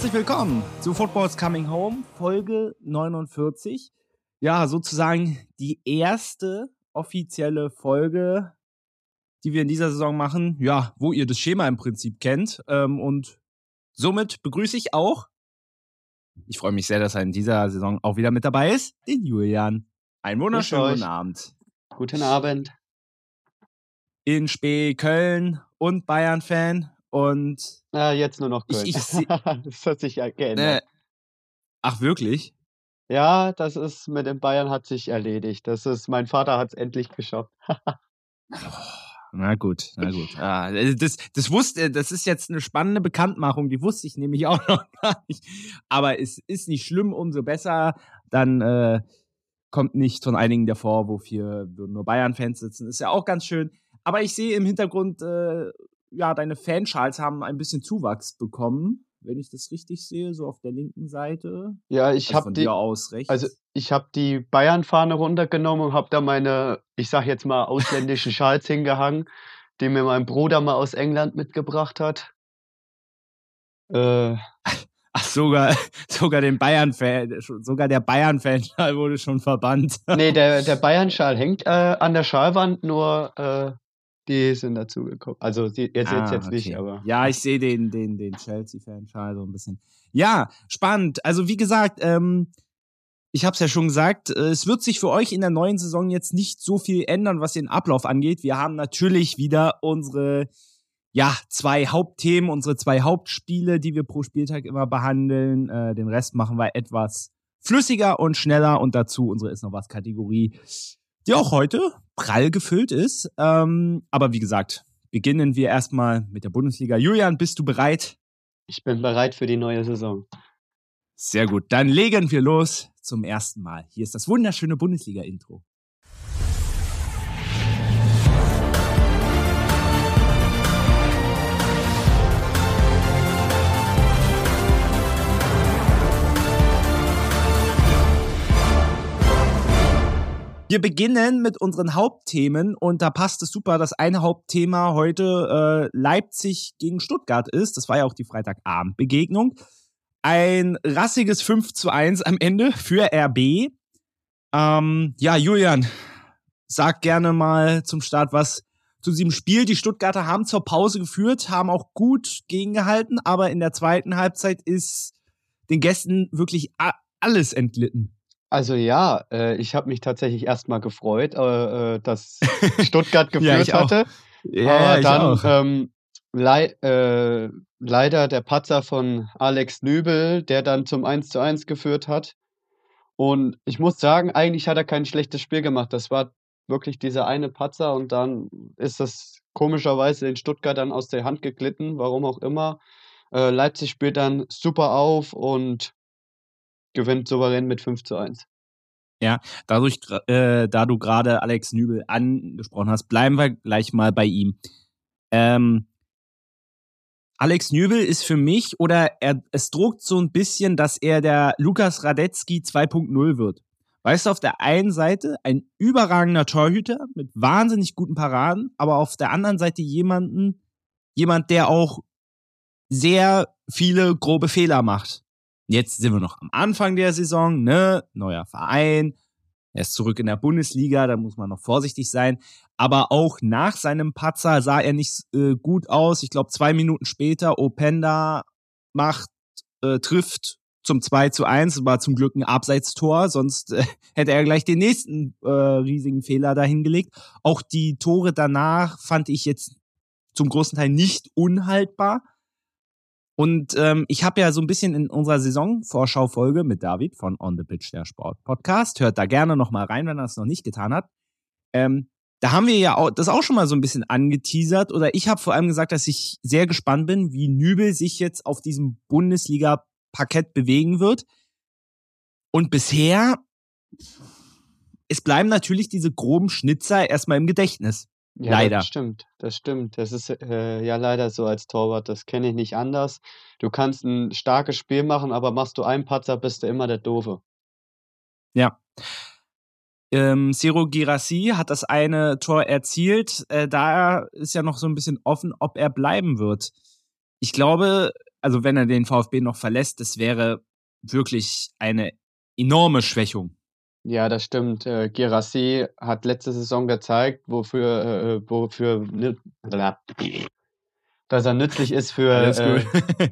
Herzlich willkommen zu Football's Coming Home, Folge 49. Ja, sozusagen die erste offizielle Folge, die wir in dieser Saison machen, ja, wo ihr das Schema im Prinzip kennt. Ähm, und somit begrüße ich auch, ich freue mich sehr, dass er in dieser Saison auch wieder mit dabei ist, den Julian. Einen wunderschönen guten Abend. Guten Abend. In Spee, Köln und Bayern-Fan. Und ah, jetzt nur noch Köln. Ich, ich das hat sich geändert. Äh, ach, wirklich? Ja, das ist mit den Bayern hat sich erledigt. Das ist, mein Vater hat es endlich geschafft. na gut, na gut. Ah, das, das wusste, das ist jetzt eine spannende Bekanntmachung, die wusste ich nämlich auch noch gar nicht. Aber es ist nicht schlimm, umso besser. Dann äh, kommt nicht von einigen der Vorwurf hier, würden nur Bayern-Fans sitzen. Ist ja auch ganz schön. Aber ich sehe im Hintergrund äh, ja, deine Fanschals haben ein bisschen Zuwachs bekommen, wenn ich das richtig sehe, so auf der linken Seite. Ja, ich also habe die aus rechts. Also, ich habe die Bayern-Fahne runtergenommen und habe da meine, ich sag jetzt mal, ausländischen Schals hingehangen, die mir mein Bruder mal aus England mitgebracht hat. Äh, Ach, sogar, sogar den Bayern-Fan, sogar der Bayern-Fanschal wurde schon verbannt. nee, der, der Bayern-Schal hängt äh, an der Schalwand, nur äh, die sind dazugekommen. Also die, ihr seht es ah, jetzt okay. nicht, aber. Ja, ich sehe den, den, den Chelsea-Fanschal so ein bisschen. Ja, spannend. Also wie gesagt, ähm, ich habe es ja schon gesagt, äh, es wird sich für euch in der neuen Saison jetzt nicht so viel ändern, was den Ablauf angeht. Wir haben natürlich wieder unsere ja, zwei Hauptthemen, unsere zwei Hauptspiele, die wir pro Spieltag immer behandeln. Äh, den Rest machen wir etwas flüssiger und schneller und dazu unsere ist noch was Kategorie die auch heute prall gefüllt ist. Ähm, aber wie gesagt, beginnen wir erstmal mit der Bundesliga. Julian, bist du bereit? Ich bin bereit für die neue Saison. Sehr gut, dann legen wir los zum ersten Mal. Hier ist das wunderschöne Bundesliga-Intro. Wir beginnen mit unseren Hauptthemen und da passt es super, dass ein Hauptthema heute äh, Leipzig gegen Stuttgart ist. Das war ja auch die Freitagabendbegegnung. Ein rassiges 5 zu 1 am Ende für RB. Ähm, ja, Julian, sag gerne mal zum Start was zu diesem Spiel. Die Stuttgarter haben zur Pause geführt, haben auch gut gegengehalten, aber in der zweiten Halbzeit ist den Gästen wirklich alles entlitten. Also ja, äh, ich habe mich tatsächlich erstmal gefreut, äh, äh dass Stuttgart geführt ja, hatte. Ja, Aber dann ähm, lei äh, leider der Patzer von Alex Nübel, der dann zum 1 zu 1 geführt hat. Und ich muss sagen, eigentlich hat er kein schlechtes Spiel gemacht. Das war wirklich dieser eine Patzer und dann ist das komischerweise in Stuttgart dann aus der Hand geglitten, warum auch immer. Äh, Leipzig spielt dann super auf und gewinnt souverän mit 5 zu 1. Ja, dadurch, äh, da du gerade Alex Nübel angesprochen hast, bleiben wir gleich mal bei ihm. Ähm, Alex Nübel ist für mich, oder er, es druckt so ein bisschen, dass er der Lukas Radetzky 2.0 wird. Weißt du, auf der einen Seite ein überragender Torhüter mit wahnsinnig guten Paraden, aber auf der anderen Seite jemanden, jemand, der auch sehr viele grobe Fehler macht. Jetzt sind wir noch am Anfang der Saison, ne? Neuer Verein. Er ist zurück in der Bundesliga, da muss man noch vorsichtig sein. Aber auch nach seinem Patzer sah er nicht äh, gut aus. Ich glaube, zwei Minuten später, Openda macht, äh, trifft zum 2 zu 1, war zum Glück ein Abseitstor, sonst äh, hätte er gleich den nächsten äh, riesigen Fehler dahingelegt. Auch die Tore danach fand ich jetzt zum großen Teil nicht unhaltbar. Und ähm, ich habe ja so ein bisschen in unserer Saisonvorschau-Folge mit David von On the Pitch, der Sport-Podcast, hört da gerne nochmal rein, wenn er es noch nicht getan hat. Ähm, da haben wir ja auch, das auch schon mal so ein bisschen angeteasert. Oder ich habe vor allem gesagt, dass ich sehr gespannt bin, wie Nübel sich jetzt auf diesem Bundesliga-Parkett bewegen wird. Und bisher, es bleiben natürlich diese groben Schnitzer erstmal im Gedächtnis. Ja, Leider. das stimmt, das stimmt. Das ist äh, ja leider so als Torwart, das kenne ich nicht anders. Du kannst ein starkes Spiel machen, aber machst du einen Patzer, bist du immer der Doofe. Ja. Ähm, Siro Girassi hat das eine Tor erzielt. Äh, da ist ja noch so ein bisschen offen, ob er bleiben wird. Ich glaube, also wenn er den VfB noch verlässt, das wäre wirklich eine enorme Schwächung. Ja, das stimmt. Äh, Girassi hat letzte Saison gezeigt, wofür, äh, wofür, dass er nützlich ist für, äh,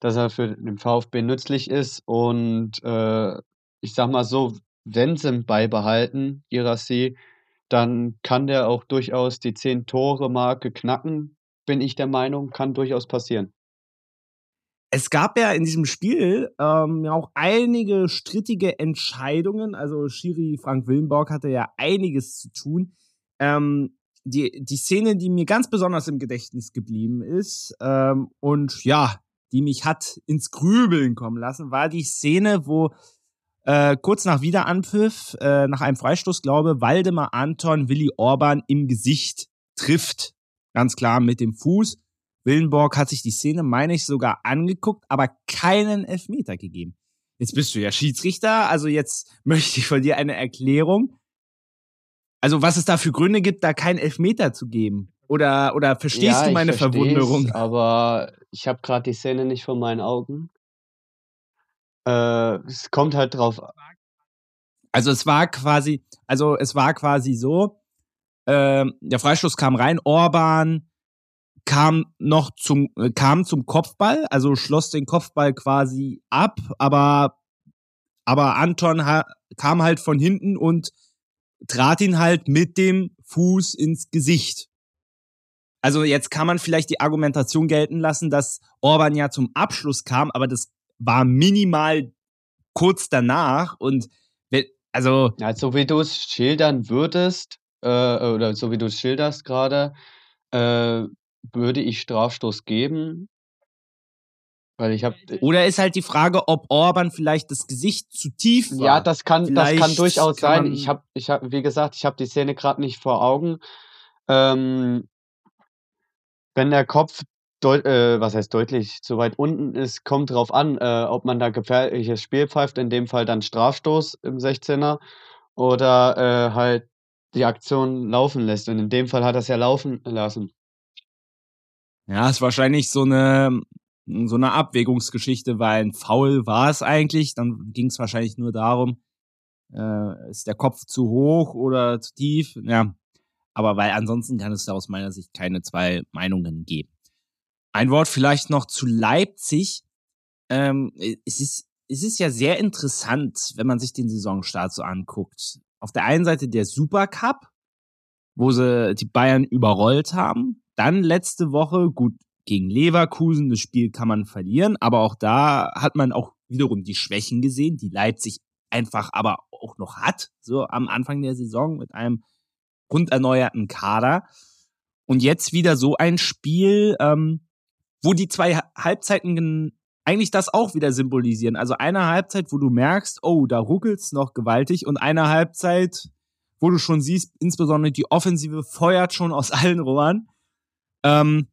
dass er für den VfB nützlich ist. Und äh, ich sag mal so, wenn sie ihn beibehalten, Girassi, dann kann der auch durchaus die 10-Tore-Marke knacken, bin ich der Meinung, kann durchaus passieren. Es gab ja in diesem Spiel ähm, ja auch einige strittige Entscheidungen. Also Schiri Frank Willenborg hatte ja einiges zu tun. Ähm, die, die Szene, die mir ganz besonders im Gedächtnis geblieben ist ähm, und ja, die mich hat ins Grübeln kommen lassen, war die Szene, wo äh, kurz nach Wiederanpfiff, äh, nach einem Freistoß, glaube Waldemar Anton Willi Orban im Gesicht trifft. Ganz klar mit dem Fuß. Willenborg hat sich die Szene, meine ich, sogar angeguckt, aber keinen Elfmeter gegeben. Jetzt bist du ja Schiedsrichter, also jetzt möchte ich von dir eine Erklärung. Also, was es da für Gründe gibt, da keinen Elfmeter zu geben. Oder, oder verstehst ja, du meine Verwunderung? Aber ich habe gerade die Szene nicht vor meinen Augen. Äh, es kommt halt drauf. Also es war quasi, also es war quasi so, äh, der Freistoß kam rein, Orban kam noch zum, äh, kam zum Kopfball, also schloss den Kopfball quasi ab, aber, aber Anton kam halt von hinten und trat ihn halt mit dem Fuß ins Gesicht. Also jetzt kann man vielleicht die Argumentation gelten lassen, dass Orban ja zum Abschluss kam, aber das war minimal kurz danach und also ja, so wie du es schildern würdest äh, oder so wie du es schilderst gerade, äh, würde ich Strafstoß geben. Weil ich habe. Oder ist halt die Frage, ob Orban vielleicht das Gesicht zu tief war. Ja, das kann, das kann durchaus kann sein. Ich habe, ich hab, wie gesagt, ich habe die Szene gerade nicht vor Augen. Ähm, wenn der Kopf äh, was heißt deutlich zu weit unten ist, kommt drauf an, äh, ob man da gefährliches Spiel pfeift, in dem Fall dann Strafstoß im 16er oder äh, halt die Aktion laufen lässt. Und in dem Fall hat er es ja laufen lassen. Ja, ist wahrscheinlich so eine, so eine Abwägungsgeschichte, weil ein Foul war es eigentlich. Dann ging es wahrscheinlich nur darum, äh, ist der Kopf zu hoch oder zu tief? Ja. Aber weil ansonsten kann es da aus meiner Sicht keine zwei Meinungen geben. Ein Wort vielleicht noch zu Leipzig. Ähm, es, ist, es ist ja sehr interessant, wenn man sich den Saisonstart so anguckt. Auf der einen Seite der Supercup, wo sie die Bayern überrollt haben. Dann letzte Woche, gut, gegen Leverkusen, das Spiel kann man verlieren, aber auch da hat man auch wiederum die Schwächen gesehen, die Leipzig einfach aber auch noch hat, so am Anfang der Saison mit einem grunderneuerten Kader. Und jetzt wieder so ein Spiel, ähm, wo die zwei Halbzeiten eigentlich das auch wieder symbolisieren. Also eine Halbzeit, wo du merkst, oh, da ruckelt's noch gewaltig und eine Halbzeit, wo du schon siehst, insbesondere die Offensive feuert schon aus allen Rohren. Ähm,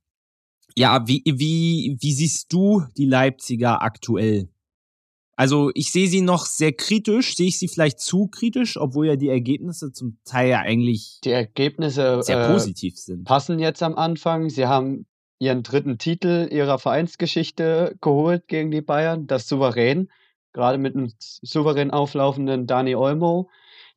ja, wie, wie, wie siehst du die Leipziger aktuell? Also ich sehe sie noch sehr kritisch, sehe ich sie vielleicht zu kritisch, obwohl ja die Ergebnisse zum Teil ja eigentlich die Ergebnisse sehr äh, positiv sind. Passen jetzt am Anfang. Sie haben ihren dritten Titel ihrer Vereinsgeschichte geholt gegen die Bayern, das souverän, gerade mit einem souverän auflaufenden Dani Olmo.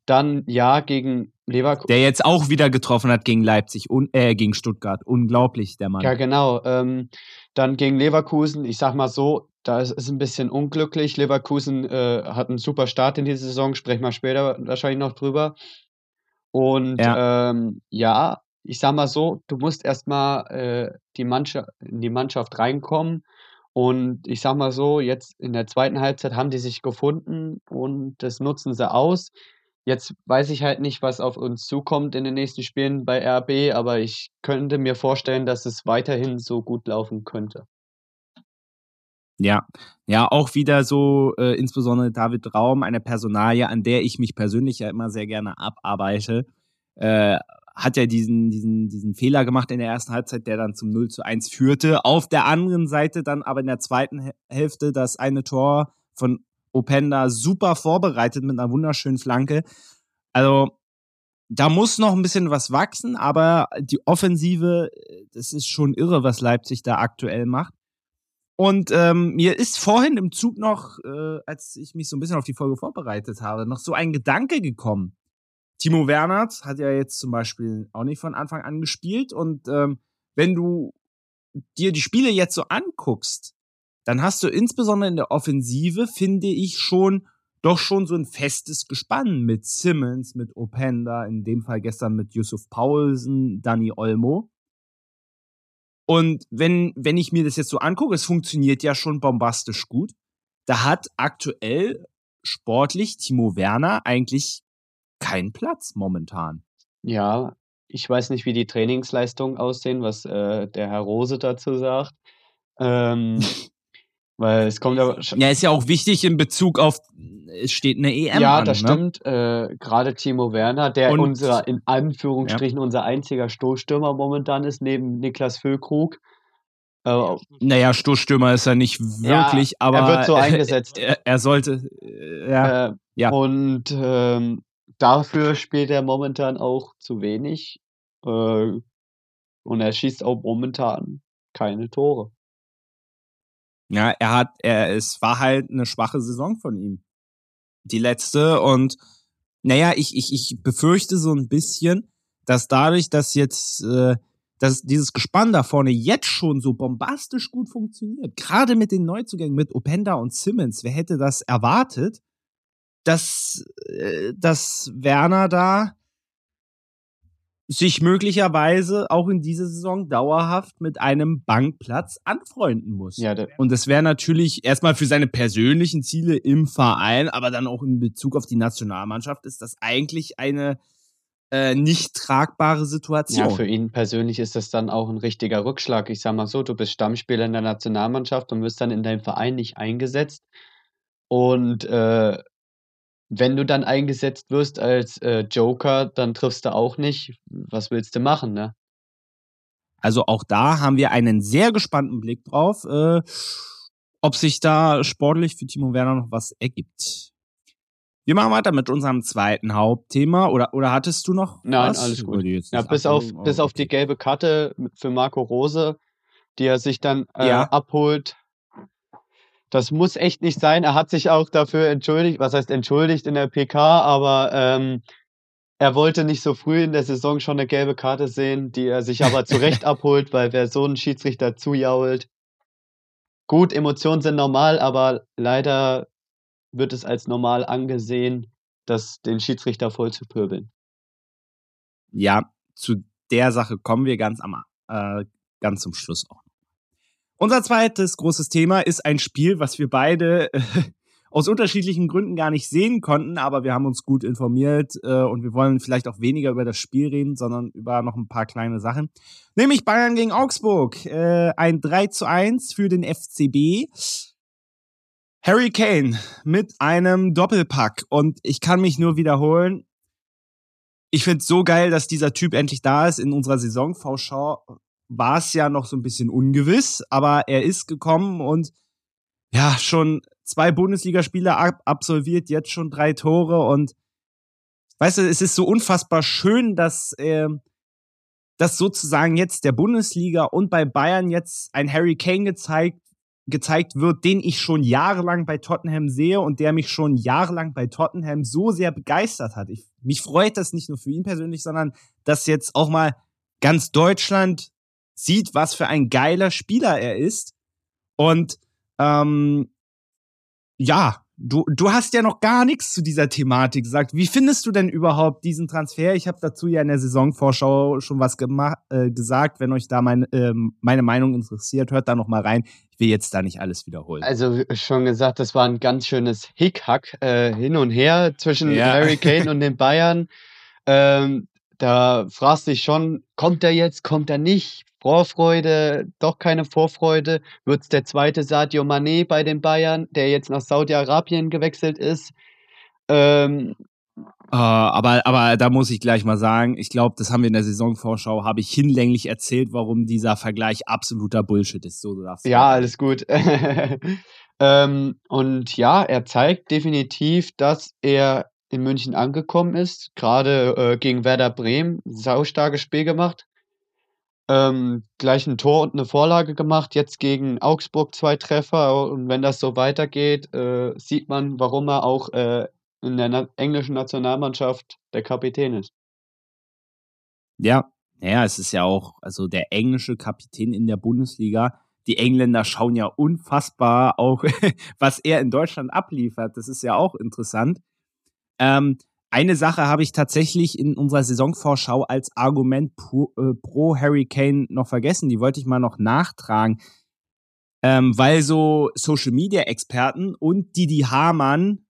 Dann ja gegen Leverkusen. Der jetzt auch wieder getroffen hat gegen Leipzig, un äh, gegen Stuttgart. Unglaublich, der Mann. Ja, genau. Ähm, dann gegen Leverkusen, ich sag mal so, da ist es ein bisschen unglücklich. Leverkusen äh, hat einen super Start in die Saison, sprechen wir später wahrscheinlich noch drüber. Und ja, ähm, ja ich sag mal so, du musst erstmal äh, die Mannschaft, in die Mannschaft reinkommen. Und ich sag mal so, jetzt in der zweiten Halbzeit haben die sich gefunden und das nutzen sie aus. Jetzt weiß ich halt nicht, was auf uns zukommt in den nächsten Spielen bei RB, aber ich könnte mir vorstellen, dass es weiterhin so gut laufen könnte. Ja, ja, auch wieder so, äh, insbesondere David Raum, eine Personalie, an der ich mich persönlich ja immer sehr gerne abarbeite, äh, hat ja diesen, diesen, diesen Fehler gemacht in der ersten Halbzeit, der dann zum 0 zu 1 führte. Auf der anderen Seite dann aber in der zweiten Hälfte das eine Tor von Openda super vorbereitet mit einer wunderschönen Flanke. Also da muss noch ein bisschen was wachsen, aber die Offensive, das ist schon irre, was Leipzig da aktuell macht. Und ähm, mir ist vorhin im Zug noch, äh, als ich mich so ein bisschen auf die Folge vorbereitet habe, noch so ein Gedanke gekommen. Timo Wernert hat ja jetzt zum Beispiel auch nicht von Anfang an gespielt. Und ähm, wenn du dir die Spiele jetzt so anguckst, dann hast du insbesondere in der Offensive, finde ich, schon doch schon so ein festes Gespann mit Simmons, mit Openda, in dem Fall gestern mit Yusuf Paulsen, Danny Olmo. Und wenn, wenn ich mir das jetzt so angucke, es funktioniert ja schon bombastisch gut. Da hat aktuell sportlich Timo Werner eigentlich keinen Platz momentan. Ja, ich weiß nicht, wie die Trainingsleistungen aussehen, was äh, der Herr Rose dazu sagt. Ähm, weil es kommt aber. Ja, ist ja auch wichtig in Bezug auf, es steht eine EM ja, an. das ne? stimmt. Äh, Gerade Timo Werner, der Und- unser, in Anführungsstrichen, unser einziger Stoßstürmer momentan ist, neben Niklas Füllkrug. Äh, Naja, Stoßstürmer ist er nicht wirklich, aber er wird so eingesetzt. er, er sollte, ja, Äh, ja. Und ähm, dafür spielt er momentan auch zu wenig. Äh, und er schießt auch momentan keine Tore. Ja, er hat, er, es war halt eine schwache Saison von ihm. Die letzte und naja, ich, ich, ich befürchte so ein bisschen, dass dadurch, dass jetzt, äh, dass dieses Gespann da vorne jetzt schon so bombastisch gut funktioniert, gerade mit den Neuzugängen, mit Openda und Simmons, wer hätte das erwartet, dass, äh, dass Werner da sich möglicherweise auch in dieser Saison dauerhaft mit einem Bankplatz anfreunden muss. Ja, Und das wäre natürlich erstmal für seine persönlichen Ziele im Verein, aber dann auch in Bezug auf die Nationalmannschaft ist das eigentlich eine äh, nicht tragbare Situation. ja, für ihn persönlich ist das dann auch ein richtiger Rückschlag. Ich sag mal so, du bist Stammspieler in der Nationalmannschaft und wirst dann in deinem Verein nicht eingesetzt. Und äh, wenn du dann eingesetzt wirst als äh, Joker, dann triffst du auch nicht. Was willst du machen, ne? Also auch da haben wir einen sehr gespannten Blick drauf, äh, ob sich da sportlich für Timo Werner noch was ergibt. Wir machen weiter mit unserem zweiten Hauptthema. Oder, oder hattest du noch Nein, was? alles gut. Ja, bis auf, bis auf die gelbe Karte für Marco Rose, die er sich dann äh, Ja. abholt. Das muss echt nicht sein. Er hat sich auch dafür entschuldigt. Was heißt entschuldigt in der PK? Aber ähm, er wollte nicht so früh in der Saison schon eine gelbe Karte sehen, die er sich aber zu Recht abholt, weil wer so einen Schiedsrichter zujault. Gut, Emotionen sind normal, aber leider wird es als normal angesehen, das den Schiedsrichter voll zu pöbeln. Ja, zu der Sache kommen wir ganz am äh, ganz zum Schluss auch. Unser zweites großes Thema ist ein Spiel, was wir beide äh, aus unterschiedlichen Gründen gar nicht sehen konnten, aber wir haben uns gut informiert äh, und wir wollen vielleicht auch weniger über das Spiel reden, sondern über noch ein paar kleine Sachen. Nämlich Bayern gegen Augsburg. Äh, ein 3 zu 1 für den FCB. Harry Kane mit einem Doppelpack. Und ich kann mich nur wiederholen, ich finde es so geil, dass dieser Typ endlich da ist. In unserer Saisonvorschau war es ja noch so ein bisschen ungewiss, aber er ist gekommen und ja, schon zwei Bundesligaspiele ab absolviert, jetzt schon drei Tore und weißt du, es ist so unfassbar schön, dass äh, dass sozusagen jetzt der Bundesliga und bei Bayern jetzt ein Harry Kane gezeigt gezeigt wird, den ich schon jahrelang bei Tottenham sehe und der mich schon jahrelang bei Tottenham so sehr begeistert hat. Ich, mich freut das nicht nur für ihn persönlich, sondern dass jetzt auch mal ganz Deutschland sieht, was für ein geiler Spieler er ist. Und ähm, ja, du, du hast ja noch gar nichts zu dieser Thematik gesagt. Wie findest du denn überhaupt diesen Transfer? Ich habe dazu ja in der Saisonvorschau schon was gemacht, äh, gesagt. Wenn euch da mein, ähm, meine Meinung interessiert, hört da noch mal rein. Ich will jetzt da nicht alles wiederholen. Also schon gesagt, das war ein ganz schönes Hickhack äh, hin und her zwischen Ja. Harry Kane und den Bayern. Ähm, da fragst du dich schon, kommt er jetzt, kommt er nicht? Vorfreude, doch keine Vorfreude. Wird es der zweite Sadio Mané bei den Bayern, der jetzt nach Saudi-Arabien gewechselt ist? Ähm, Äh, aber, aber da muss ich gleich mal sagen, ich glaube, das haben wir in der Saisonvorschau, habe ich hinlänglich erzählt, warum dieser Vergleich absoluter Bullshit ist. So darfst Ja, alles gut. ähm, und ja, er zeigt definitiv, dass er in München angekommen ist. Gerade äh, gegen Werder Bremen, saustarkes Spiel gemacht. Ähm, gleich ein Tor und eine Vorlage gemacht, jetzt gegen Augsburg zwei Treffer. Und wenn das so weitergeht, äh, sieht man, warum er auch äh, in der na englischen Nationalmannschaft der Kapitän ist. Ja, naja, es ist ja auch, also der englische Kapitän in der Bundesliga. Die Engländer schauen ja unfassbar auch, was er in Deutschland abliefert. Das ist ja auch interessant. Ähm, eine Sache habe ich tatsächlich in unserer Saisonvorschau als Argument pro, äh, pro Harry Kane noch vergessen. Die wollte ich mal noch nachtragen. Ähm, weil so Social Media Experten und Didi Hamann,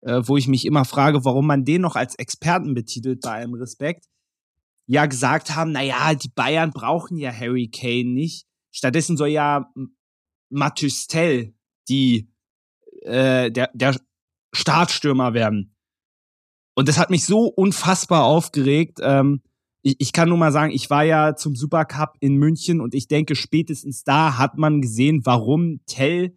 äh, wo ich mich immer frage, warum man den noch als Experten betitelt, bei allem Respekt, ja gesagt haben, naja, die Bayern brauchen ja Harry Kane nicht. Stattdessen soll ja Mathystel die äh, der, der Startstürmer werden. Und das hat mich so unfassbar aufgeregt. Ähm, ich, ich kann nur mal sagen, ich war ja zum Supercup in München und ich denke, spätestens da hat man gesehen, warum Tell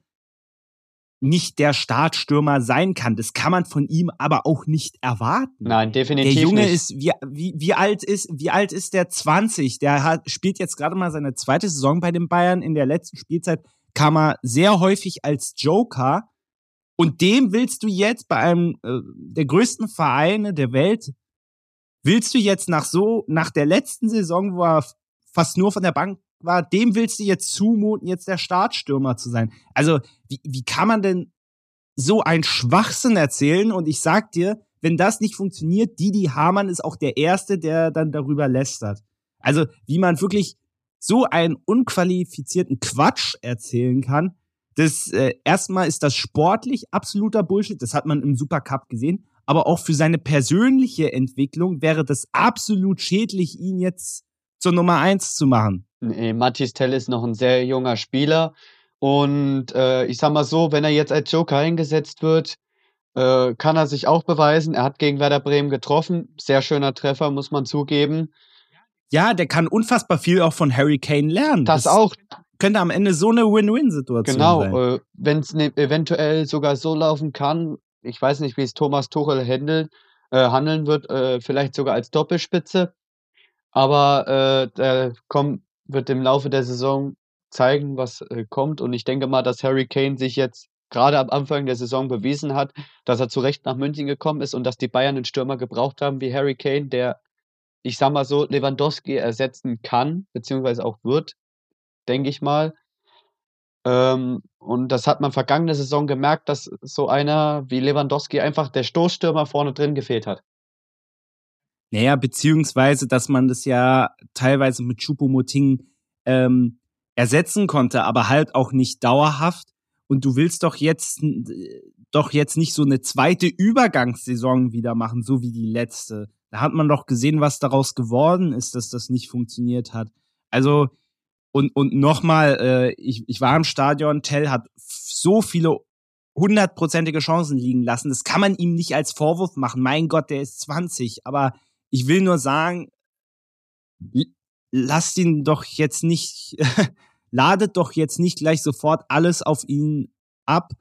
nicht der Startstürmer sein kann. Das kann man von ihm aber auch nicht erwarten. Nein, definitiv nicht. Der Junge nicht. ist wie, wie, wie alt ist wie alt ist der 20? Der hat, spielt jetzt gerade mal seine zweite Saison bei den Bayern. In der letzten Spielzeit kam er sehr häufig als Joker und dem willst du jetzt bei einem äh, der größten Vereine der Welt willst du jetzt nach so nach der letzten Saison, wo er fast nur von der Bank war, dem willst du jetzt zumuten, jetzt der Startstürmer zu sein. Also, wie, wie kann man denn so ein Schwachsinn erzählen? Und ich sag dir, wenn das nicht funktioniert, Didi Hamann ist auch der Erste, der dann darüber lästert. Also, wie man wirklich so einen unqualifizierten Quatsch erzählen kann, das äh, erstmal ist das sportlich absoluter Bullshit, das hat man im Supercup gesehen, aber auch für seine persönliche Entwicklung wäre das absolut schädlich, ihn jetzt zur Nummer eins zu machen. Nee, Matthias Tell ist noch ein sehr junger Spieler. Und äh, ich sag mal so, wenn er jetzt als Joker eingesetzt wird, äh, kann er sich auch beweisen. Er hat gegen Werder Bremen getroffen. Sehr schöner Treffer, muss man zugeben. Ja, der kann unfassbar viel auch von Harry Kane lernen. Das, das auch. Könnte am Ende so eine Win-Win-Situation genau, sein. Genau, äh, wenn es ne, eventuell sogar so laufen kann, ich weiß nicht, wie es Thomas Tuchel handelt, äh, handeln wird, äh, vielleicht sogar als Doppelspitze. Aber äh, der kommt, wird im Laufe der Saison zeigen, was äh, kommt. Und ich denke mal, dass Harry Kane sich jetzt gerade am Anfang der Saison bewiesen hat, dass er zu Recht nach München gekommen ist und dass die Bayern einen Stürmer gebraucht haben wie Harry Kane, der, ich sag mal so, Lewandowski ersetzen kann, beziehungsweise auch wird, denke ich mal. Ähm, und das hat man vergangene Saison gemerkt, dass so einer wie Lewandowski einfach der Stoßstürmer vorne drin gefehlt hat. Naja, beziehungsweise, dass man das ja teilweise mit Choupo-Moting ähm, ersetzen konnte, aber halt auch nicht dauerhaft. Und du willst doch jetzt doch jetzt nicht so eine zweite Übergangssaison wieder machen, so wie die letzte. Da hat man doch gesehen, was daraus geworden ist, dass das nicht funktioniert hat. Also und und nochmal, äh, ich, ich war im Stadion. Tell hat so viele hundertprozentige Chancen liegen lassen. Das kann man ihm nicht als Vorwurf machen. Mein Gott, der ist 20. Aber ich will nur sagen, lasst ihn doch jetzt nicht, ladet doch jetzt nicht gleich sofort alles auf ihn ab.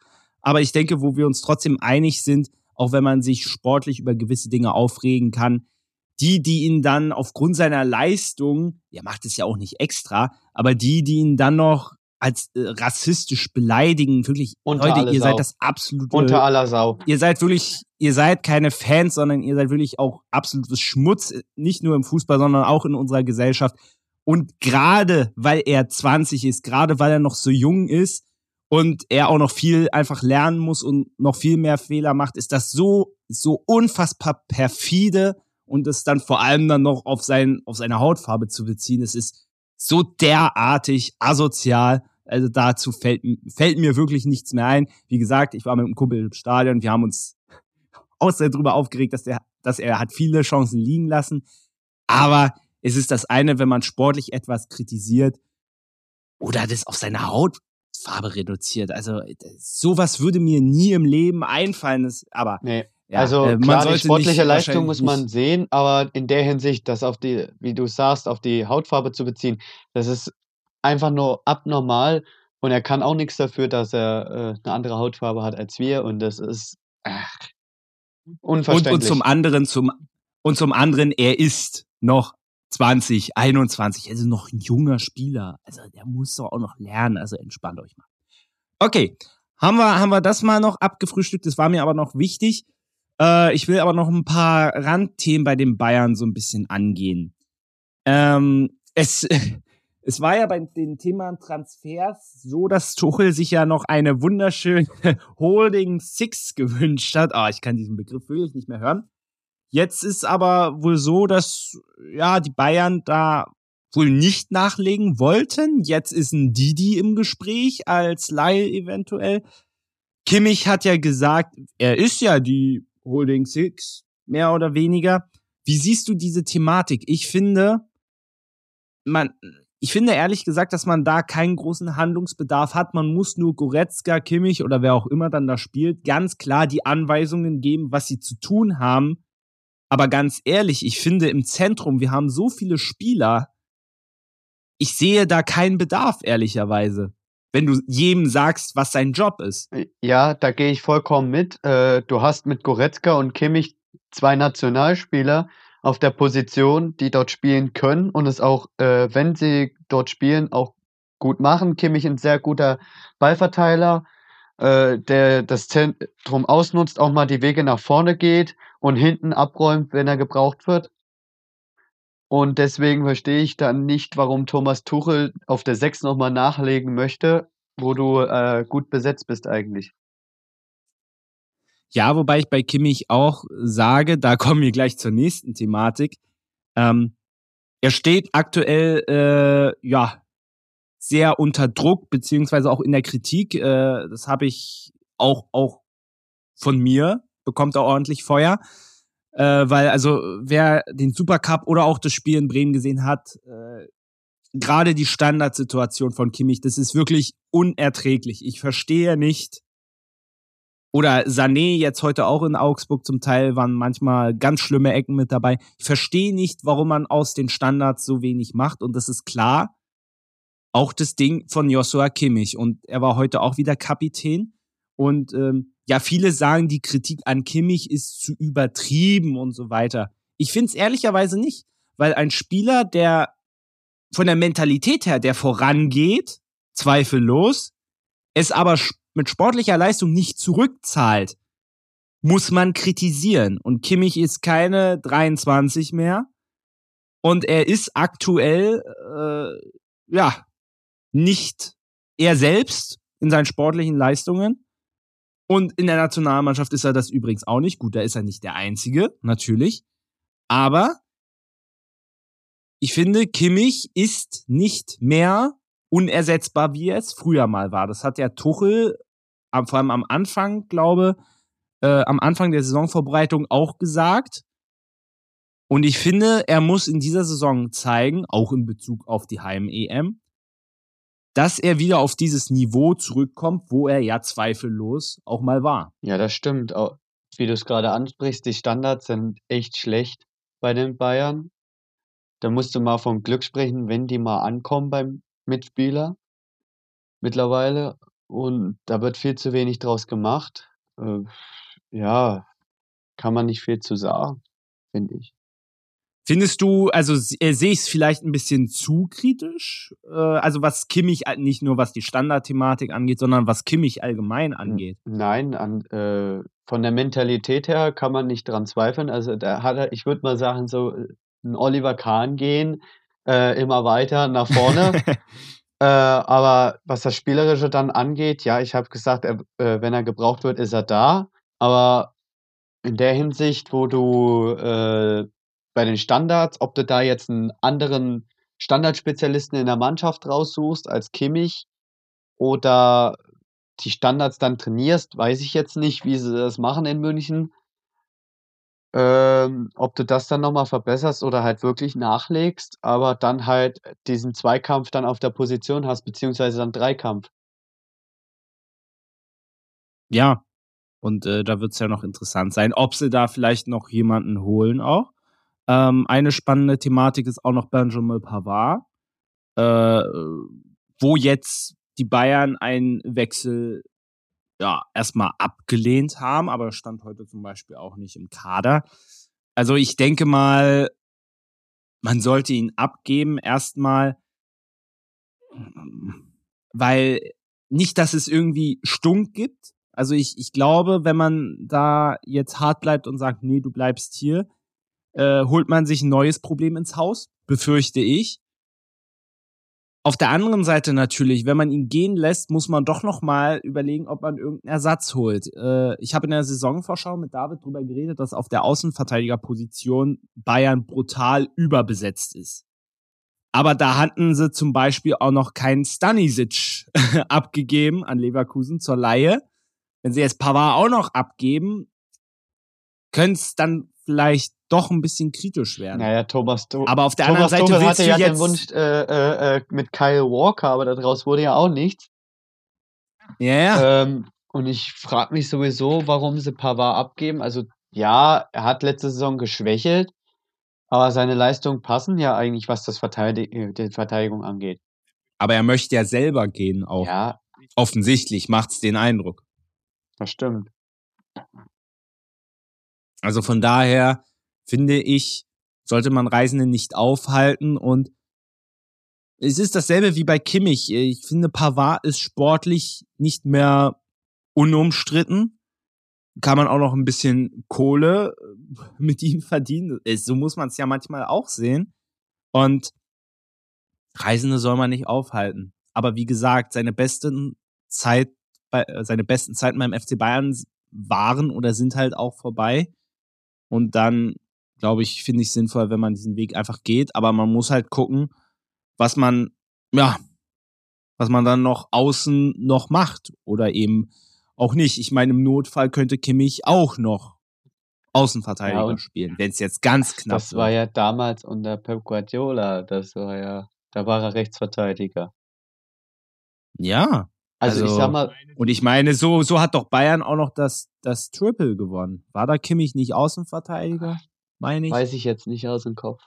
Aber ich denke, wo wir uns trotzdem einig sind, auch wenn man sich sportlich über gewisse Dinge aufregen kann, die, die ihn dann aufgrund seiner Leistung, er macht es ja auch nicht extra, aber die, die ihn dann noch als äh, rassistisch beleidigen, wirklich, Unter Leute, ihr Sau. seid das absolute. Unter aller Sau. Ihr seid wirklich, ihr seid keine Fans, sondern ihr seid wirklich auch absolutes Schmutz, nicht nur im Fußball, sondern auch in unserer Gesellschaft. Und gerade weil er 20 ist, gerade weil er noch so jung ist und er auch noch viel einfach lernen muss und noch viel mehr Fehler macht, ist das so, so unfassbar perfide und es dann vor allem dann noch auf, sein, auf seine Hautfarbe zu beziehen. Es ist so derartig asozial also dazu fällt, fällt mir wirklich nichts mehr ein. Wie gesagt, ich war mit einem Kumpel im Stadion, wir haben uns auch sehr darüber aufgeregt, dass, der, dass er hat viele Chancen liegen lassen. Aber es ist das eine, wenn man sportlich etwas kritisiert oder das auf seine Hautfarbe reduziert. Also sowas würde mir nie im Leben einfallen. Das, aber nee. Ja, also äh, klar, die sportliche Leistung muss man sehen, aber in der Hinsicht, das auf die, wie du sagst, auf die Hautfarbe zu beziehen, das ist einfach nur abnormal und er kann auch nichts dafür, dass er äh, eine andere Hautfarbe hat als wir und das ist ach, unverständlich. Und, und zum anderen zum und zum anderen er ist noch 20, 21, also noch ein junger Spieler. Also der muss doch auch noch lernen, also entspannt euch mal. Okay, haben wir, haben wir das mal noch abgefrühstückt, das war mir aber noch wichtig. Äh, ich will aber noch ein paar Randthemen bei den Bayern so ein bisschen angehen. Ähm, es, es war ja bei den Themen Transfers so, dass Tuchel sich ja noch eine wunderschöne Holding Six gewünscht hat. Ah, oh, ich kann diesen Begriff wirklich nicht mehr hören. Jetzt ist aber wohl so, dass ja die Bayern da wohl nicht nachlegen wollten. Jetzt ist ein Didi im Gespräch als Laie eventuell. Kimmich hat ja gesagt, er ist ja die Holding Six, mehr oder weniger. Wie siehst du diese Thematik? Ich finde, man, ich finde ehrlich gesagt, dass man da keinen großen Handlungsbedarf hat. Man muss nur Goretzka, Kimmich oder wer auch immer dann da spielt, ganz klar die Anweisungen geben, was sie zu tun haben. Aber ganz ehrlich, ich finde im Zentrum, wir haben so viele Spieler, ich sehe da keinen Bedarf, ehrlicherweise. Wenn du jedem sagst, was sein Job ist. Ja, da gehe ich vollkommen mit. Äh, du hast mit Goretzka und Kimmich zwei Nationalspieler, auf der Position, die dort spielen können und es auch, äh, wenn sie dort spielen, auch gut machen. Kimmich ein sehr guter Ballverteiler, äh, der das Zentrum ausnutzt, auch mal die Wege nach vorne geht und hinten abräumt, wenn er gebraucht wird. Und deswegen verstehe ich dann nicht, warum Thomas Tuchel auf der 6 nochmal nachlegen möchte, wo du äh, gut besetzt bist eigentlich. Ja, wobei ich bei Kimmich auch sage, da kommen wir gleich zur nächsten Thematik. Ähm, er steht aktuell äh, ja sehr unter Druck beziehungsweise auch in der Kritik. Äh, das habe ich auch auch von mir bekommt er ordentlich Feuer, äh, weil also wer den Supercup oder auch das Spiel in Bremen gesehen hat, äh, gerade die Standardsituation von Kimmich, das ist wirklich unerträglich. Ich verstehe nicht, oder Sané jetzt heute auch in Augsburg zum Teil waren manchmal ganz schlimme Ecken mit dabei. Ich verstehe nicht, warum man aus den Standards so wenig macht. Und das ist klar. Auch das Ding von Joshua Kimmich. Und er war heute auch wieder Kapitän. Und ähm, ja, viele sagen, die Kritik an Kimmich ist zu übertrieben und so weiter. Ich finde es ehrlicherweise nicht, weil ein Spieler, der von der Mentalität her, der vorangeht, zweifellos, es aber mit sportlicher Leistung nicht zurückzahlt, muss man kritisieren. Und Kimmich ist keine 23 mehr. Und er ist aktuell, äh, ja, nicht er selbst in seinen sportlichen Leistungen. Und in der Nationalmannschaft ist er das übrigens auch nicht. Gut, da ist er nicht der Einzige, natürlich. Aber ich finde, Kimmich ist nicht mehr unersetzbar, wie er es früher mal war. Das hat der Tuchel vor allem am Anfang, glaube, äh, am Anfang der Saisonvorbereitung auch gesagt. Und ich finde, er muss in dieser Saison zeigen, auch in Bezug auf die Heim-EM, dass er wieder auf dieses Niveau zurückkommt, wo er ja zweifellos auch mal war. Ja, das stimmt. Wie du es gerade ansprichst, die Standards sind echt schlecht bei den Bayern. Da musst du mal vom Glück sprechen, wenn die mal ankommen beim Mitspieler mittlerweile. Und da wird viel zu wenig draus gemacht. Äh, ja, kann man nicht viel zu sagen, finde ich. Findest du, also äh, sehe ich es vielleicht ein bisschen zu kritisch? Äh, also was Kimmich, nicht nur was die Standardthematik angeht, sondern was Kimmich allgemein angeht? Nein, an, äh, von der Mentalität her kann man nicht dran zweifeln. Also da hat er, ich würde mal sagen, so äh, ein Oliver Kahn gehen, äh, immer weiter nach vorne. Äh, aber was das Spielerische dann angeht, ja, ich habe gesagt, er, wenn er gebraucht wird, ist er da. Aber in der Hinsicht, wo du bei den Standards, ob du da jetzt einen anderen Standardspezialisten in der Mannschaft raussuchst als Kimmich oder die Standards dann trainierst, weiß ich jetzt nicht, wie sie das machen in München. Ähm, ob du das dann nochmal verbesserst oder halt wirklich nachlegst, aber dann halt diesen Zweikampf dann auf der Position hast, beziehungsweise dann Dreikampf. Ja, und äh, da wird es ja noch interessant sein, ob sie da vielleicht noch jemanden holen auch. Ähm, eine spannende Thematik ist auch noch Benjamin Pavard, äh, wo jetzt die Bayern einen Wechsel ja, erstmal abgelehnt haben, aber stand heute zum Beispiel auch nicht im Kader. Also ich denke mal, man sollte ihn abgeben erstmal, weil nicht, dass es irgendwie Stunk gibt. Also ich, ich glaube, wenn man da jetzt hart bleibt und sagt, nee, du bleibst hier, äh, holt man sich ein neues Problem ins Haus, befürchte ich. Auf der anderen Seite natürlich, wenn man ihn gehen lässt, muss man doch noch mal überlegen, ob man irgendeinen Ersatz holt. Äh, ich habe in der Saisonvorschau mit David drüber geredet, dass auf der Außenverteidigerposition Bayern brutal überbesetzt ist. Aber da hatten sie zum Beispiel auch noch keinen Stanisic abgegeben an Leverkusen zur Laie. Wenn sie jetzt Pavard auch noch abgeben, könnte es dann vielleicht doch ein bisschen kritisch werden. Naja, Thomas Do Aber auf der Thomas anderen Seite Tuchel willst hatte du ja jetzt den Wunsch äh, äh, äh, mit Kyle Walker, aber daraus wurde ja auch nichts. ja, ja. Ähm, und ich frage mich sowieso, warum sie Pavard abgeben. Also ja, er hat letzte Saison geschwächelt, aber seine Leistungen passen ja eigentlich, was das Verteidig äh, die Verteidigung angeht. aber er möchte ja selber gehen auch. Ja, Offensichtlich macht's den Eindruck. das stimmt. Also von daher finde ich, sollte man Reisende nicht aufhalten und es ist dasselbe wie bei Kimmich. Ich finde, Pavard ist sportlich nicht mehr unumstritten. Kann man auch noch ein bisschen Kohle äh, mit ihm verdienen. Ist- So muss man es ja manchmal auch sehen. Und Reisende soll man nicht aufhalten. Aber wie gesagt, seine besten Zeit, äh, seine besten Zeiten beim FC Bayern waren oder sind halt auch vorbei. Und dann, glaube ich, finde ich sinnvoll, wenn man diesen Weg einfach geht. Aber man muss halt gucken, was man, ja, was man dann noch außen noch macht oder eben auch nicht. Ich meine, im Notfall könnte Kimmich auch noch Außenverteidiger Ja, spielen, wenn es jetzt ganz knapp Das war wird. ja damals unter Pep Guardiola. Das war ja, da war er Rechtsverteidiger. Ja. Also, ich sag mal, und ich meine, so, so hat doch Bayern auch noch das, das Triple gewonnen. War da Kimmich nicht Außenverteidiger? Meine ich. weiß ich jetzt nicht aus dem Kopf.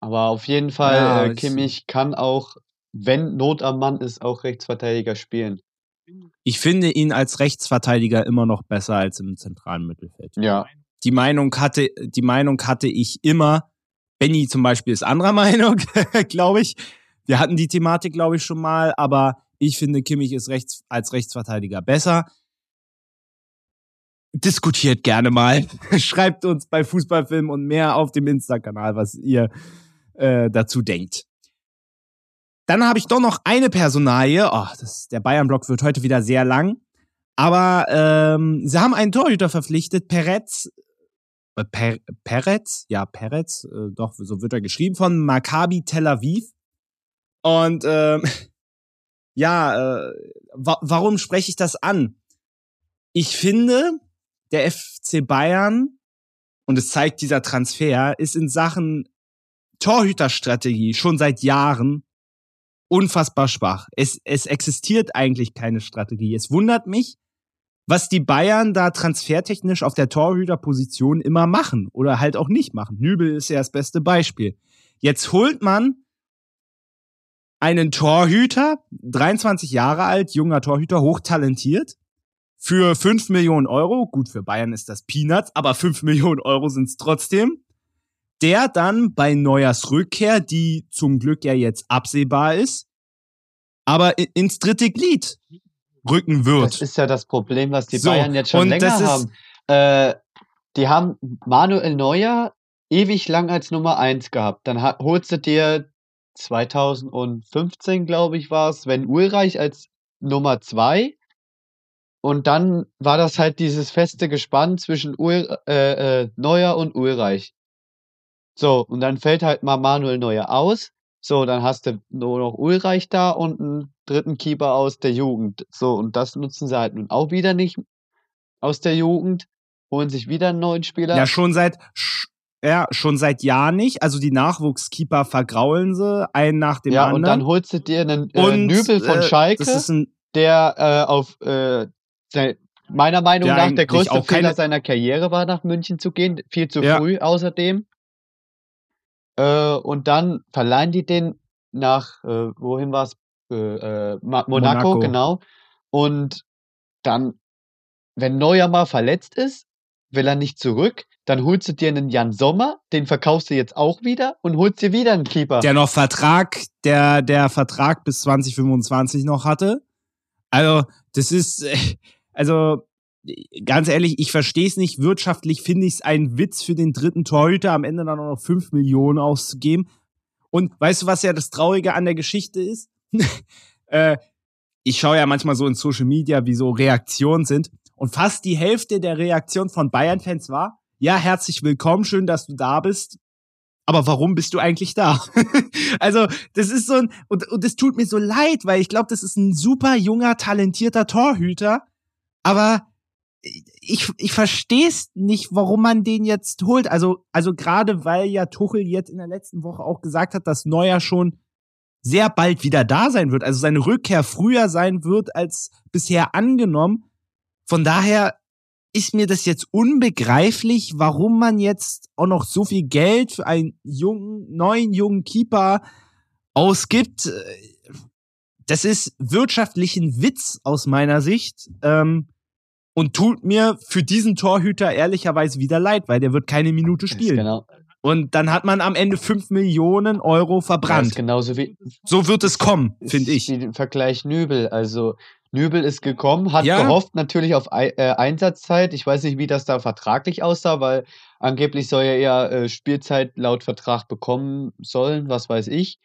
Aber auf jeden Fall, Ja, äh, ich- Kimmich kann auch, wenn Not am Mann ist, auch Rechtsverteidiger spielen. Ich finde ihn als Rechtsverteidiger immer noch besser als im zentralen Mittelfeld. Ja. die Meinung hatte, die Meinung hatte ich immer. Benny zum Beispiel ist anderer Meinung, glaube ich. Wir hatten die Thematik, glaube ich, schon mal, aber ich finde, Kimmich ist rechts, als Rechtsverteidiger besser. Diskutiert gerne mal. Schreibt uns bei Fußballfilm und mehr auf dem Insta-Kanal, was ihr äh, dazu denkt. Dann habe ich doch noch eine Personalie. Oh, das, der Bayern-Block wird heute wieder sehr lang. Aber ähm, sie haben einen Torhüter verpflichtet, Peretz. Äh, per, Peretz? Ja, Peretz, äh, doch, so wird er geschrieben, von Maccabi Tel Aviv. Und ähm, ja, äh, wa warum spreche ich das an? Ich finde, der FC Bayern, und es zeigt dieser Transfer, ist in Sachen Torhüterstrategie schon seit Jahren unfassbar schwach. Es, es existiert eigentlich keine Strategie. Es wundert mich, was die Bayern da transfertechnisch auf der Torhüterposition immer machen oder halt auch nicht machen. Nübel ist ja das beste Beispiel. Jetzt holt man einen Torhüter, 23 Jahre alt, junger Torhüter, hochtalentiert, für 5 Millionen Euro. Gut, für Bayern ist das Peanuts, aber 5 Millionen Euro sind es trotzdem. Der dann bei Neuers Rückkehr, die zum Glück ja jetzt absehbar ist, aber ins dritte Glied rücken wird. Das ist ja das Problem, was die So, Bayern jetzt schon länger ist- haben. Äh, die haben Manuel Neuer ewig lang als Nummer 1 gehabt. Dann holst du dir 2015, glaube ich, war es, Sven Ulreich als Nummer 2. Und dann war das halt dieses feste Gespann zwischen Ul äh, äh, Neuer und Ulreich. So, und dann fällt halt mal Manuel Neuer aus. So, dann hast du nur noch Ulreich da und einen dritten Keeper aus der Jugend. So, und das nutzen sie halt nun auch wieder nicht aus der Jugend. Holen sich wieder einen neuen Spieler. Ja, schon seit ja, schon seit Jahren nicht. Also die Nachwuchskeeper vergraulen sie, einen nach dem ja, anderen. und dann holst du dir einen äh, Und, Nübel von äh, Schalke, der äh, auf äh, meiner Meinung Der nach der größte Fehler seiner Karriere war, nach München zu gehen. Viel zu Ja. früh außerdem. Äh, und dann verleihen die den nach, äh, wohin war es? Äh, äh, Monaco, Monaco. genau. Und dann, wenn Neuer mal verletzt ist, will er nicht zurück, dann holst du dir einen Jan Sommer, den verkaufst du jetzt auch wieder und holst dir wieder einen Keeper. Der noch Vertrag, der, der Vertrag bis 2025 noch hatte. Also, das ist, also, ganz ehrlich, ich verstehe es nicht. Wirtschaftlich finde ich es ein Witz für den dritten Torhüter, am Ende dann auch noch 5 Millionen auszugeben. Und weißt du, was ja das Traurige an der Geschichte ist? äh, ich schaue ja manchmal so in Social Media, wie so Reaktionen sind. Und fast die Hälfte der Reaktion von Bayern-Fans war, ja, herzlich willkommen, schön, dass du da bist. Aber warum bist du eigentlich da? also, das ist so ein, und, und das tut mir so leid, weil ich glaube, das ist ein super junger, talentierter Torhüter. Aber ich, ich verstehe es nicht, warum man den jetzt holt. Also, also gerade weil ja Tuchel jetzt in der letzten Woche auch gesagt hat, dass Neuer schon sehr bald wieder da sein wird. Also seine Rückkehr früher sein wird als bisher angenommen. Von daher ist mir das jetzt unbegreiflich, warum man jetzt auch noch so viel Geld für einen jungen, neuen jungen Keeper ausgibt. Das ist wirtschaftlich ein Witz aus meiner Sicht. Ähm, und tut mir für diesen Torhüter ehrlicherweise wieder leid, weil der wird keine Minute spielen. Genau. Und dann hat man am Ende 5 Millionen Euro verbrannt. genauso wie. So wird es kommen, finde ich. Wie Vergleich Nübel. Also, Nübel ist gekommen, hat ja. gehofft natürlich auf äh, Einsatzzeit. Ich weiß nicht, wie das da vertraglich aussah, weil angeblich soll er ja äh, Spielzeit laut Vertrag bekommen sollen, was weiß ich.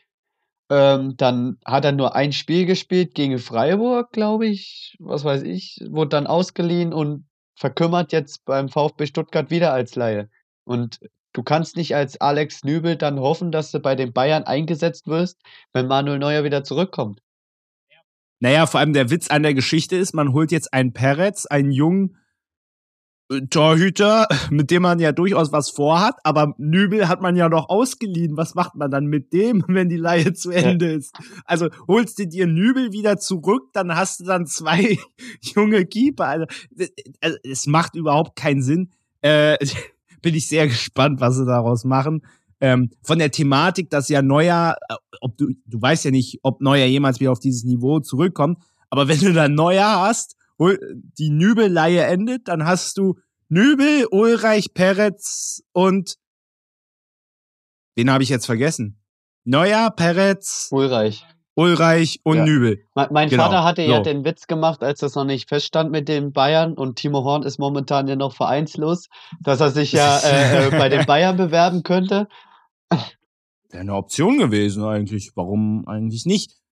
Ähm, dann hat er nur ein Spiel gespielt gegen Freiburg, glaube ich, was weiß ich, wurde dann ausgeliehen und verkümmert jetzt beim VfB Stuttgart wieder als Laie. Und du kannst nicht als Alex Nübel dann hoffen, dass du bei den Bayern eingesetzt wirst, wenn Manuel Neuer wieder zurückkommt. Naja, vor allem der Witz an der Geschichte ist, man holt jetzt einen Peretz, einen jungen Torhüter, mit dem man ja durchaus was vorhat, aber Nübel hat man ja noch ausgeliehen. Was macht man dann mit dem, wenn die Leihe zu Ende ja. ist? Also holst du dir Nübel wieder zurück, dann hast du dann zwei junge Keeper. Also, also, es macht überhaupt keinen Sinn. Äh, bin ich sehr gespannt, was sie daraus machen. Ähm, von der Thematik, dass ja Neuer, äh, ob du, du weißt ja nicht, ob Neuer jemals wieder auf dieses Niveau zurückkommt, aber wenn du dann Neuer hast die Nübel-Leihe endet, dann hast du Nübel, Ulreich, Peretz und wen habe ich jetzt vergessen? Neuer, Peretz, Ulreich. Ulreich und ja. Nübel. Mein, mein genau. Vater hatte so. ja den Witz gemacht, als das noch nicht feststand mit den Bayern und Timo Horn ist momentan ja noch vereinslos, dass er sich ja äh, äh, bei den Bayern bewerben könnte. Wäre eine Option gewesen eigentlich. Warum eigentlich nicht?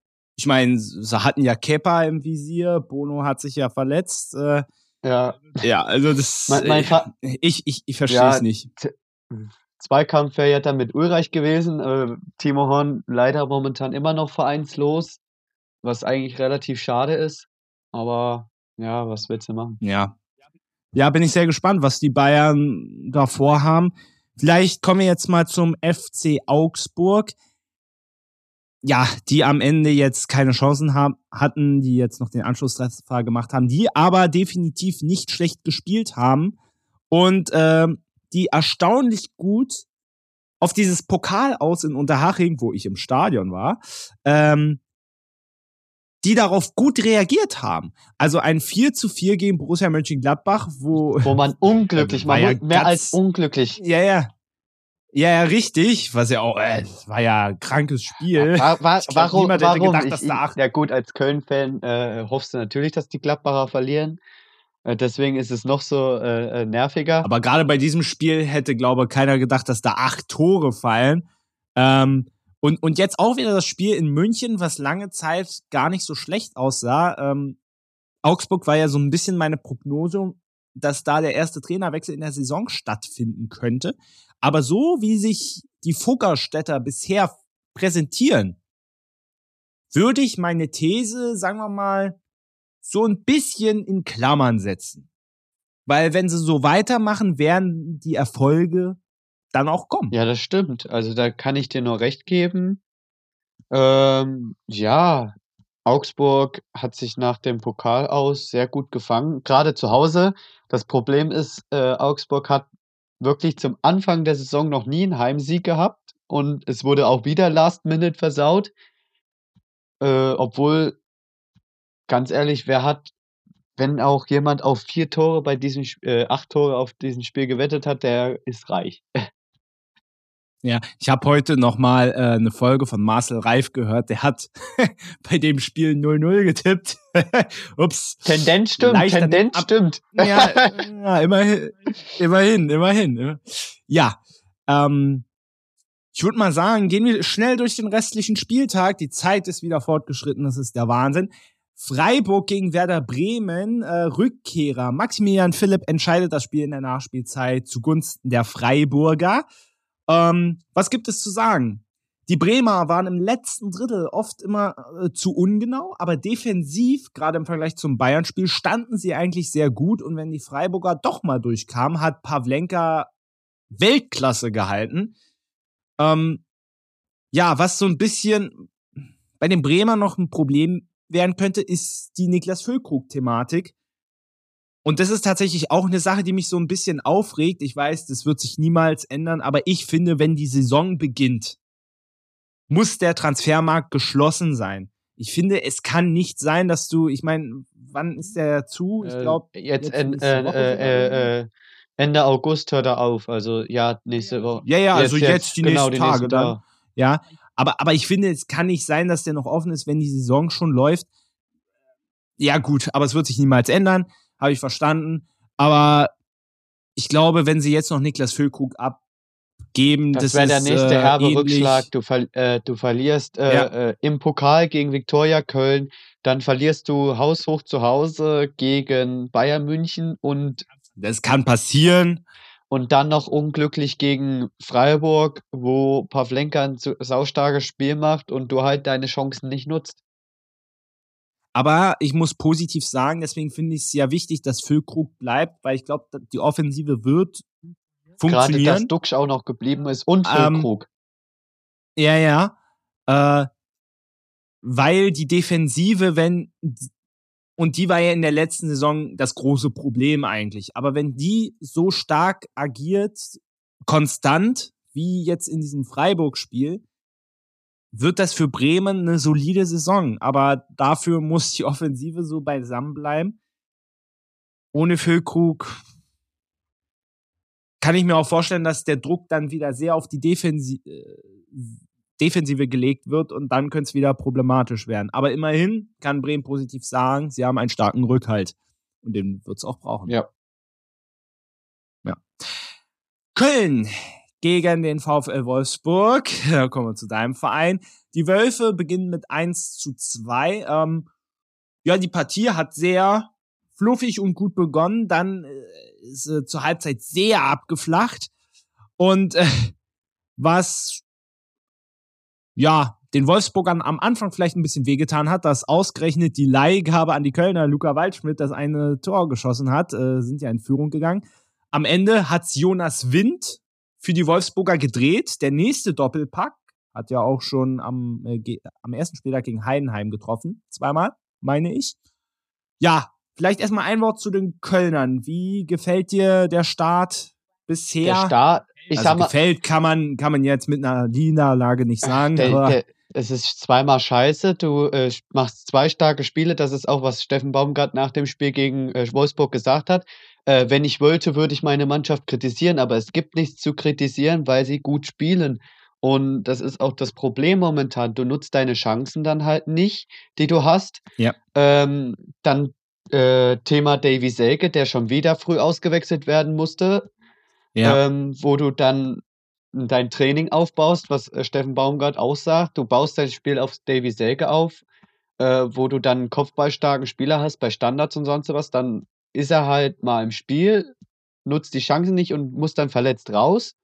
Ich meine, sie hatten ja Kepa im Visier, Bono hat sich ja verletzt. Äh, ja. Ja, also das. Mein, mein äh, ich ich, ich verstehe es ja, nicht. Zweikampf wäre ja dann mit Ulreich gewesen. Äh, Timo Horn leider momentan immer noch vereinslos, was eigentlich relativ schade ist. Aber ja, was willst du machen? Ja. Ja, bin ich sehr gespannt, was die Bayern da vorhaben. Vielleicht kommen wir jetzt mal zum FC Augsburg ja, die am Ende jetzt keine Chancen haben, hatten, die jetzt noch den Anschlusstreffer gemacht haben, die aber definitiv nicht schlecht gespielt haben und äh, die erstaunlich gut auf dieses Pokal aus in Unterhaching, wo ich im Stadion war, ähm, die darauf gut reagiert haben. Also ein 4 zu 4 gegen Borussia Mönchengladbach, wo... Wo man unglücklich, war ja mehr als unglücklich. Ja, ja, ja, ja, richtig. Was ja auch, äh, war ja ein krankes Spiel. War, war, glaub, warum? Niemand hätte warum? gedacht, dass da acht. Ja, gut, als Köln-Fan äh, hoffst du natürlich, dass die Gladbacher verlieren. Äh, deswegen ist es noch so äh, äh nerviger. Aber gerade bei diesem Spiel hätte, glaube ich, keiner gedacht, dass da acht Tore fallen. Ähm, und, und jetzt auch wieder das Spiel in München, was lange Zeit gar nicht so schlecht aussah. Ähm, Augsburg war ja so ein bisschen meine Prognose, dass da der erste Trainerwechsel in der Saison stattfinden könnte. Aber so wie sich die Fuggerstädter bisher präsentieren, würde ich meine These, sagen wir mal, so ein bisschen in Klammern setzen. Weil wenn sie so weitermachen, werden die Erfolge dann auch kommen. Ja, das stimmt. Also da kann ich dir nur recht geben. Ähm, ja, Augsburg hat sich nach dem Pokal aus sehr gut gefangen, gerade zu Hause. Das Problem ist, äh, Augsburg hat wirklich zum Anfang der Saison noch nie einen Heimsieg gehabt und es wurde auch wieder Last Minute versaut. Äh, obwohl, ganz ehrlich, wer hat, wenn auch jemand auf vier Tore bei diesem, äh, acht Tore auf diesem Spiel gewettet hat, der ist reich. Ja, ich habe heute noch mal äh, eine Folge von Marcel Reif gehört. Der hat bei dem Spiel 0-0 getippt. Ups. Tendenz stimmt, Tendenz stimmt. ja, ja, immerhin, immerhin, immerhin. Ja, ähm, ich würde mal sagen, gehen wir schnell durch den restlichen Spieltag. Die Zeit ist wieder fortgeschritten, das ist der Wahnsinn. Freiburg gegen Werder Bremen, äh, Rückkehrer. Maximilian Philipp entscheidet das Spiel in der Nachspielzeit zugunsten der Freiburger. Ähm, was gibt es zu sagen? Die Bremer waren im letzten Drittel oft immer äh, zu ungenau, aber defensiv, gerade im Vergleich zum Bayern-Spiel, standen sie eigentlich sehr gut. Und wenn die Freiburger doch mal durchkamen, hat Pavlenka Weltklasse gehalten. Ähm, ja, was so ein bisschen bei den Bremer noch ein Problem werden könnte, ist die Niklas Füllkrug-Thematik. Und das ist tatsächlich auch eine Sache, die mich so ein bisschen aufregt. Ich weiß, das wird sich niemals ändern, aber ich finde, wenn die Saison beginnt, muss der Transfermarkt geschlossen sein. Ich finde, es kann nicht sein, dass du, ich meine, wann ist der zu? Ich glaube, äh, jetzt, jetzt äh, äh, äh, Ende August hört er auf. Also ja, nächste Woche. Ja, ja, also jetzt, jetzt die genau, nächsten Tage dann. Ja, aber, aber ich finde, es kann nicht sein, dass der noch offen ist, wenn die Saison schon läuft. Ja, gut, aber es wird sich niemals ändern habe ich verstanden. Aber ich glaube, wenn sie jetzt noch Niklas Füllkrug abgeben, das, das wäre der nächste äh, herbe Rückschlag. Du, ver äh, du verlierst äh, ja. Äh, im Pokal gegen Viktoria Köln, dann verlierst du haushoch zu Hause gegen Bayern München und das kann passieren. Und dann noch unglücklich gegen Freiburg, wo Pavlenka ein saustarkes Spiel macht und du halt deine Chancen nicht nutzt. Aber ich muss positiv sagen, deswegen finde ich es ja wichtig, dass Füllkrug bleibt, weil ich glaube, die Offensive wird funktionieren. Gerade, dass Duxch auch noch geblieben ist und ähm, Füllkrug. Ähm, ja, ja. Äh, weil die Defensive, wenn und die war ja in der letzten Saison das große Problem eigentlich. Aber wenn die so stark agiert, konstant, wie jetzt in diesem Freiburg-Spiel, wird das für Bremen eine solide Saison. Aber dafür muss die Offensive so beisammen bleiben. Ohne Füllkrug kann ich mir auch vorstellen, dass der Druck dann wieder sehr auf die Defensi äh, Defensive gelegt wird und dann könnte es wieder problematisch werden. Aber immerhin kann Bremen positiv sagen, sie haben einen starken Rückhalt. Und den wird es auch brauchen. Ja. Ja. Köln gegen den VfL Wolfsburg. Da kommen wir zu deinem Verein. Die Wölfe beginnen mit 1 zu 2. Ähm, ja, die Partie hat sehr fluffig und gut begonnen. Dann äh, ist sie zur Halbzeit sehr abgeflacht. Und äh, was ja den Wolfsburgern am Anfang vielleicht ein bisschen wehgetan hat, dass ausgerechnet die Leihgabe an die Kölner Luca Waldschmidt das eine Tor geschossen hat, äh, sind ja in Führung gegangen. Am Ende hat's Jonas Wind für die Wolfsburger gedreht. Der nächste Doppelpack hat ja auch schon am, äh, am ersten Spieltag gegen Heidenheim getroffen. Zweimal, meine ich. Ja, vielleicht erstmal ein Wort zu den Kölnern. Wie gefällt dir der Start bisher? Der Start, ich also sag mal, gefällt kann man, kann man jetzt mit einer Niederlage nicht sagen. Der, aber der, es ist zweimal scheiße. Du äh, machst zwei starke Spiele. Das ist auch, was Steffen Baumgart nach dem Spiel gegen äh, Wolfsburg gesagt hat. Äh, wenn ich wollte, würde ich meine Mannschaft kritisieren, aber es gibt nichts zu kritisieren, weil sie gut spielen. Und das ist auch das Problem momentan. Du nutzt deine Chancen dann halt nicht, die du hast. Ja. Ähm, dann äh, Thema Davy Selke, der schon wieder früh ausgewechselt werden musste. Ja. Ähm, wo du dann dein Training aufbaust, was äh, Steffen Baumgart auch sagt. Du baust dein Spiel auf Davy Selke auf, äh, wo du dann einen kopfballstarken Spieler hast bei Standards und sonst was. Dann ist er halt mal im Spiel, nutzt die Chancen nicht und muss dann verletzt raus.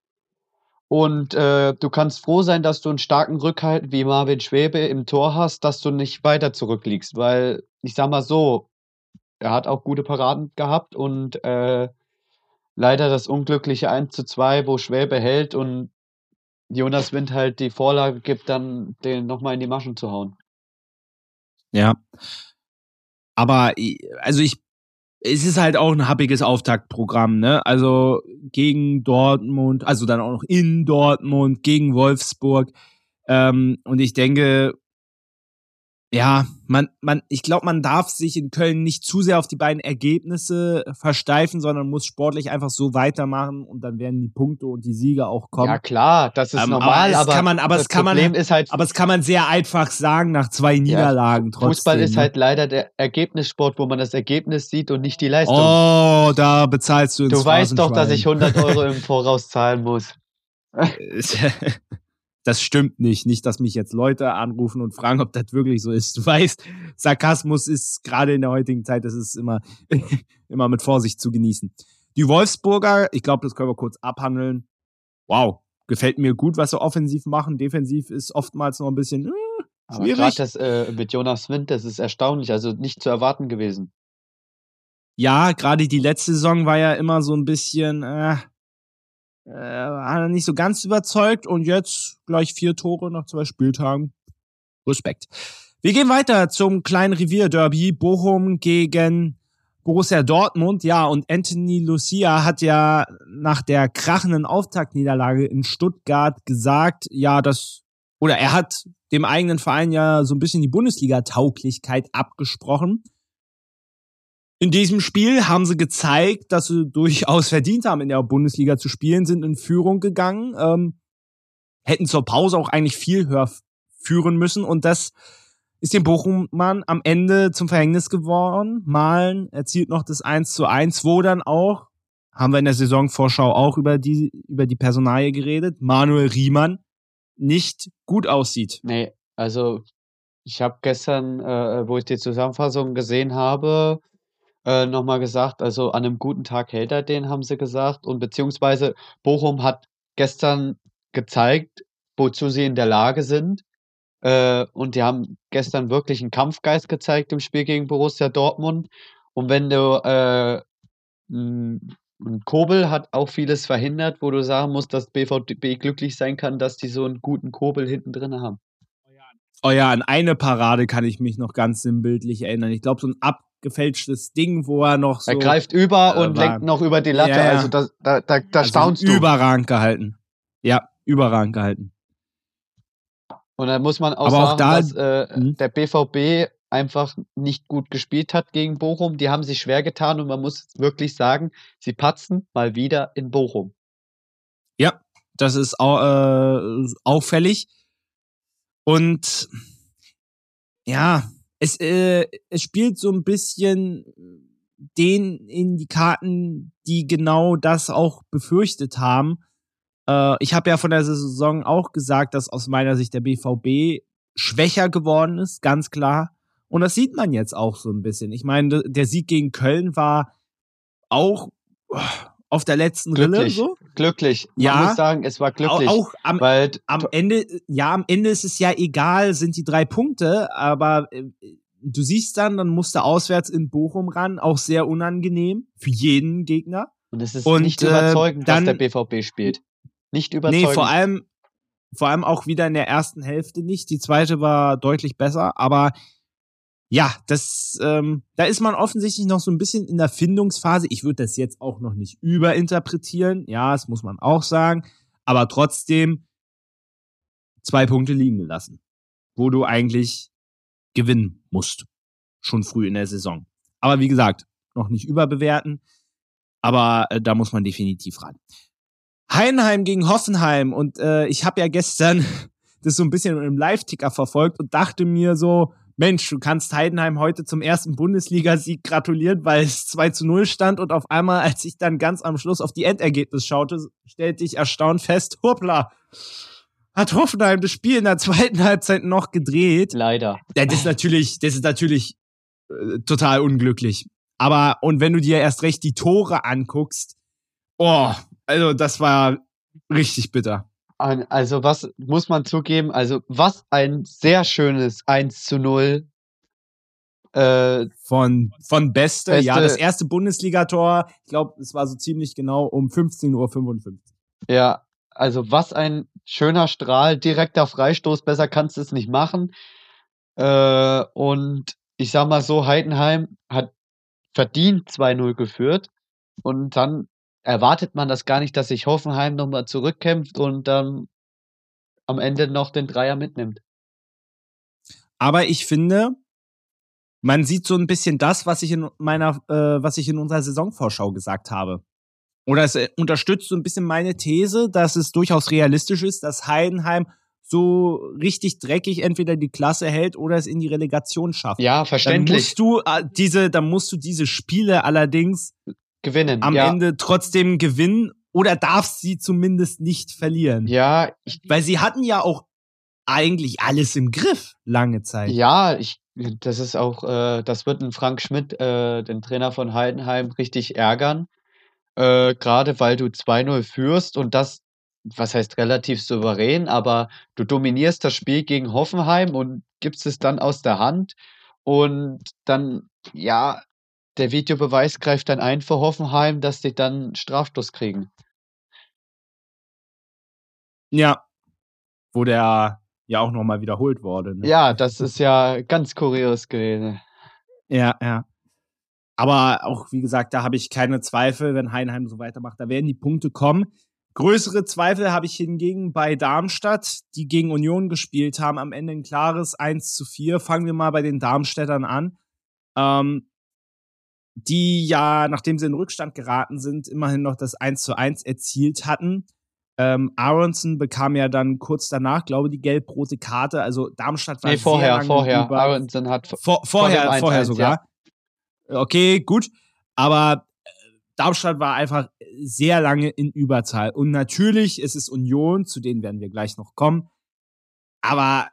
Und äh, du kannst froh sein, dass du einen starken Rückhalt wie Marvin Schwebe im Tor hast, dass du nicht weiter zurückliegst. Weil, ich sag mal so, er hat auch gute Paraden gehabt und äh, leider das unglückliche 1 zu 2, wo Schwäbe hält und Jonas Wind halt die Vorlage gibt, dann den nochmal in die Maschen zu hauen. Ja. Aber also ich es ist halt auch ein happiges Auftaktprogramm, ne? Also gegen Dortmund, also dann auch noch in Dortmund, gegen Wolfsburg. Ähm, und ich denke, ja, man, man, ich glaube, man darf sich in Köln nicht zu sehr auf die beiden Ergebnisse versteifen, sondern muss sportlich einfach so weitermachen und dann werden die Punkte und die Siege auch kommen. Ja klar, das ist ähm, normal, aber, kann man, aber das es kann Problem man, ist halt, aber es kann man sehr einfach sagen nach zwei Niederlagen. Ja, Fußball ist ne? halt leider der Ergebnissport, wo man das Ergebnis sieht und nicht die Leistung. Oh, da bezahlst du ins Du weißt doch, dass ich 100 Euro im Voraus zahlen muss. das stimmt nicht. Nicht, dass mich jetzt Leute anrufen und fragen, ob das wirklich so ist. Du weißt, Sarkasmus ist gerade in der heutigen Zeit, das ist immer, immer mit Vorsicht zu genießen. Die Wolfsburger, ich glaube, das können wir kurz abhandeln. Wow, gefällt mir gut, was sie offensiv machen. Defensiv ist oftmals noch ein bisschen äh, schwierig. Aber das äh, mit Jonas Wind, das ist erstaunlich, also nicht zu erwarten gewesen. Ja, gerade die letzte Saison war ja immer so ein bisschen, äh, äh, hat er nicht so ganz überzeugt und jetzt gleich vier Tore nach zwei Spieltagen. Respekt. Wir gehen weiter zum kleinen Revierderby. Bochum gegen Borussia Dortmund. Ja, und Anthony Lucia hat ja nach der krachenden Auftaktniederlage in Stuttgart gesagt, ja, das, oder er hat dem eigenen Verein ja so ein bisschen die Bundesliga-Tauglichkeit abgesprochen. In diesem Spiel haben sie gezeigt, dass sie durchaus verdient haben, in der Bundesliga zu spielen, sind in Führung gegangen, ähm, hätten zur Pause auch eigentlich viel höher führen müssen und das ist dem Bochummann am Ende zum Verhängnis geworden. Malen erzielt noch das 1 zu 1, wo dann auch, haben wir in der Saisonvorschau auch über die, über die Personalie geredet, Manuel Riemann nicht gut aussieht. Nee, also ich habe gestern, äh, wo ich die Zusammenfassung gesehen habe, äh, noch gesagt, also an einem guten Tag hält er den, haben sie gesagt. Und beziehungsweise Bochum hat gestern gezeigt, wozu sie in der Lage sind. Äh, und die haben gestern wirklich einen Kampfgeist gezeigt im Spiel gegen Borussia Dortmund. Und wenn du äh, und Kobel hat auch vieles verhindert, wo du sagen musst, dass BVB glücklich sein kann, dass die so einen guten Kobel hinten drin haben. Oh ja, an eine Parade kann ich mich noch ganz sinnbildlich erinnern. Ich glaube, so ein Ab gefälschtes Ding, wo er noch so. Er greift über äh, und lenkt noch über die Latte. Ja, ja. Also da, da, da, da also staunst du. Überragend gehalten. Ja, überragend gehalten. Und dann muss man auch Aber sagen, auch da, dass äh, hm? der BVB einfach nicht gut gespielt hat gegen Bochum. Die haben sich schwer getan und man muss wirklich sagen, sie patzen mal wieder in Bochum. Ja, das ist au äh, auffällig. Und ja, es, äh, es spielt so ein bisschen den in die Karten, die genau das auch befürchtet haben. Äh, ich habe ja von der Saison auch gesagt, dass aus meiner Sicht der BVB schwächer geworden ist, ganz klar. Und das sieht man jetzt auch so ein bisschen. Ich meine, der Sieg gegen Köln war auch auf der letzten glücklich, Rille so. Glücklich. Man ja, muss sagen, es war glücklich. Auch, auch am, weil am Ende, ja, am Ende ist es ja egal, sind die drei Punkte, aber äh, du siehst dann, dann musst du auswärts in Bochum ran, auch sehr unangenehm für jeden Gegner. Und es ist Und, nicht äh, überzeugend, äh, dann, dass der BVB spielt. Nicht überzeugend. Nee, vor allem, vor allem auch wieder in der ersten Hälfte nicht. Die zweite war deutlich besser, aber ja, das, ähm, da ist man offensichtlich noch so ein bisschen in der Findungsphase. Ich würde das jetzt auch noch nicht überinterpretieren. Ja, das muss man auch sagen. Aber trotzdem zwei Punkte liegen gelassen, wo du eigentlich gewinnen musst. Schon früh in der Saison. Aber wie gesagt, noch nicht überbewerten. Aber äh, da muss man definitiv ran. Heidenheim gegen Hoffenheim. Und äh, ich habe ja gestern das so ein bisschen im Live-Ticker verfolgt und dachte mir so, Mensch, du kannst Heidenheim heute zum ersten Bundesligasieg gratulieren, weil es 2 zu 0 stand und auf einmal, als ich dann ganz am Schluss auf die Endergebnis schaute, stellte ich erstaunt fest, hoppla, hat Hoffenheim das Spiel in der zweiten Halbzeit noch gedreht. Leider. Das ist natürlich, das ist natürlich äh, total unglücklich. Aber, und wenn du dir erst recht die Tore anguckst, oh, also das war richtig bitter. Also was muss man zugeben, also was ein sehr schönes 1 zu 0 äh, von, von Beste, Beste, ja, das erste Bundesligator, ich glaube, es war so ziemlich genau um 15.55 Uhr. Ja, also was ein schöner Strahl, direkter Freistoß, besser kannst du es nicht machen. Äh, und ich sag mal so, Heidenheim hat verdient 2-0 geführt und dann erwartet man das gar nicht, dass sich Hoffenheim nochmal zurückkämpft und dann am Ende noch den Dreier mitnimmt. Aber ich finde, man sieht so ein bisschen das, was ich in meiner, äh, was ich in unserer Saisonvorschau gesagt habe. Oder es äh, unterstützt so ein bisschen meine These, dass es durchaus realistisch ist, dass Heidenheim so richtig dreckig entweder die Klasse hält oder es in die Relegation schafft. Ja, verständlich. Dann musst du äh, diese, dann musst du diese Spiele allerdings gewinnen. Am ja. Ende trotzdem gewinnen oder darfst sie zumindest nicht verlieren. Ja, ich, weil sie hatten ja auch eigentlich alles im Griff lange Zeit. Ja, ich das ist auch, äh, das wird einen Frank Schmidt, äh, den Trainer von Heidenheim, richtig ärgern. Äh, gerade weil du 2-0 führst und das was heißt relativ souverän, aber du dominierst das Spiel gegen Hoffenheim und gibst es dann aus der Hand. Und dann, ja, der Videobeweis greift dann ein für Hoffenheim, dass sie dann Strafstoß kriegen. Ja, wo der ja auch nochmal wiederholt wurde. Ne? Ja, das ist ja ganz kurios gewesen. Ja, ja. Aber auch, wie gesagt, da habe ich keine Zweifel, wenn Heinheim so weitermacht. Da werden die Punkte kommen. Größere Zweifel habe ich hingegen bei Darmstadt, die gegen Union gespielt haben. Am Ende ein klares 1 zu 4. Fangen wir mal bei den Darmstädtern an. Ähm, die ja, nachdem sie in Rückstand geraten sind, immerhin noch das 1 zu 1 erzielt hatten. Ähm, Aronson bekam ja dann kurz danach, glaube ich, die gelb-rote Karte. Also Darmstadt war nee, vorher, sehr lange vorher. Über Aronson hat vor, vorher, vorher sogar. Ja. Okay, gut. Aber Darmstadt war einfach sehr lange in Überzahl. Und natürlich ist es Union, zu denen werden wir gleich noch kommen. Aber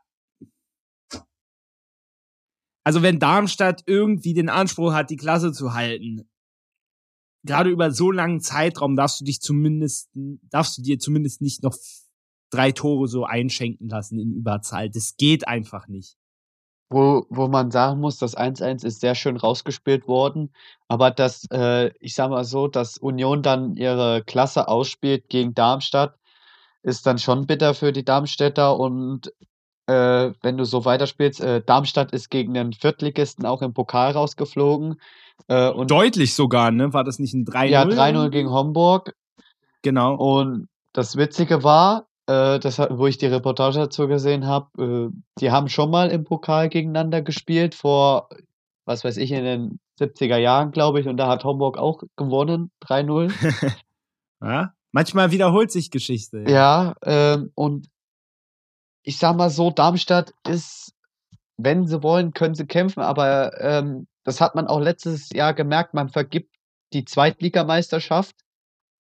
also wenn Darmstadt irgendwie den Anspruch hat, die Klasse zu halten, gerade über so langen Zeitraum darfst du dich zumindest, darfst du dir zumindest nicht noch drei Tore so einschenken lassen in Überzahl. Das geht einfach nicht wo, wo man sagen muss, das 1-1 ist sehr schön rausgespielt worden, aber dass, äh, ich sag mal so, dass Union dann ihre Klasse ausspielt gegen Darmstadt, ist dann schon bitter für die Darmstädter und äh, wenn du so weiterspielst, äh, Darmstadt ist gegen den Viertligisten auch im Pokal rausgeflogen. Äh, und Deutlich sogar, ne? War das nicht ein 3-0? Ja, 3-0 gegen Homburg. Genau. Und das Witzige war, äh, das, wo ich die Reportage dazu gesehen habe, äh, die haben schon mal im Pokal gegeneinander gespielt, vor, was weiß ich, in den 70er Jahren, glaube ich, und da hat Homburg auch gewonnen, 3-0. ja, manchmal wiederholt sich Geschichte. Ja, ja ähm, und ich sag mal so, Darmstadt ist, wenn sie wollen, können sie kämpfen, aber ähm, das hat man auch letztes Jahr gemerkt, man vergibt die Zweitligameisterschaft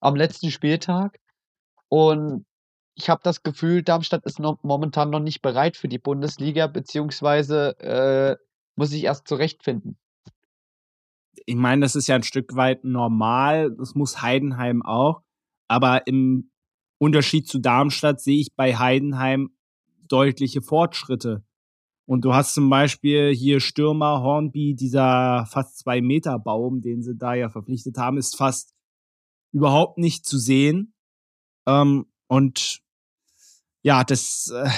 am letzten Spieltag. Und ich habe das Gefühl, Darmstadt ist noch, momentan noch nicht bereit für die Bundesliga, beziehungsweise äh, muss sich erst zurechtfinden. Ich meine, das ist ja ein Stück weit normal, das muss Heidenheim auch, aber im Unterschied zu Darmstadt sehe ich bei Heidenheim deutliche Fortschritte. Und du hast zum Beispiel hier Stürmer Hornby, dieser fast zwei Meter Baum, den sie da ja verpflichtet haben, ist fast überhaupt nicht zu sehen. Ähm, und ja, das, äh,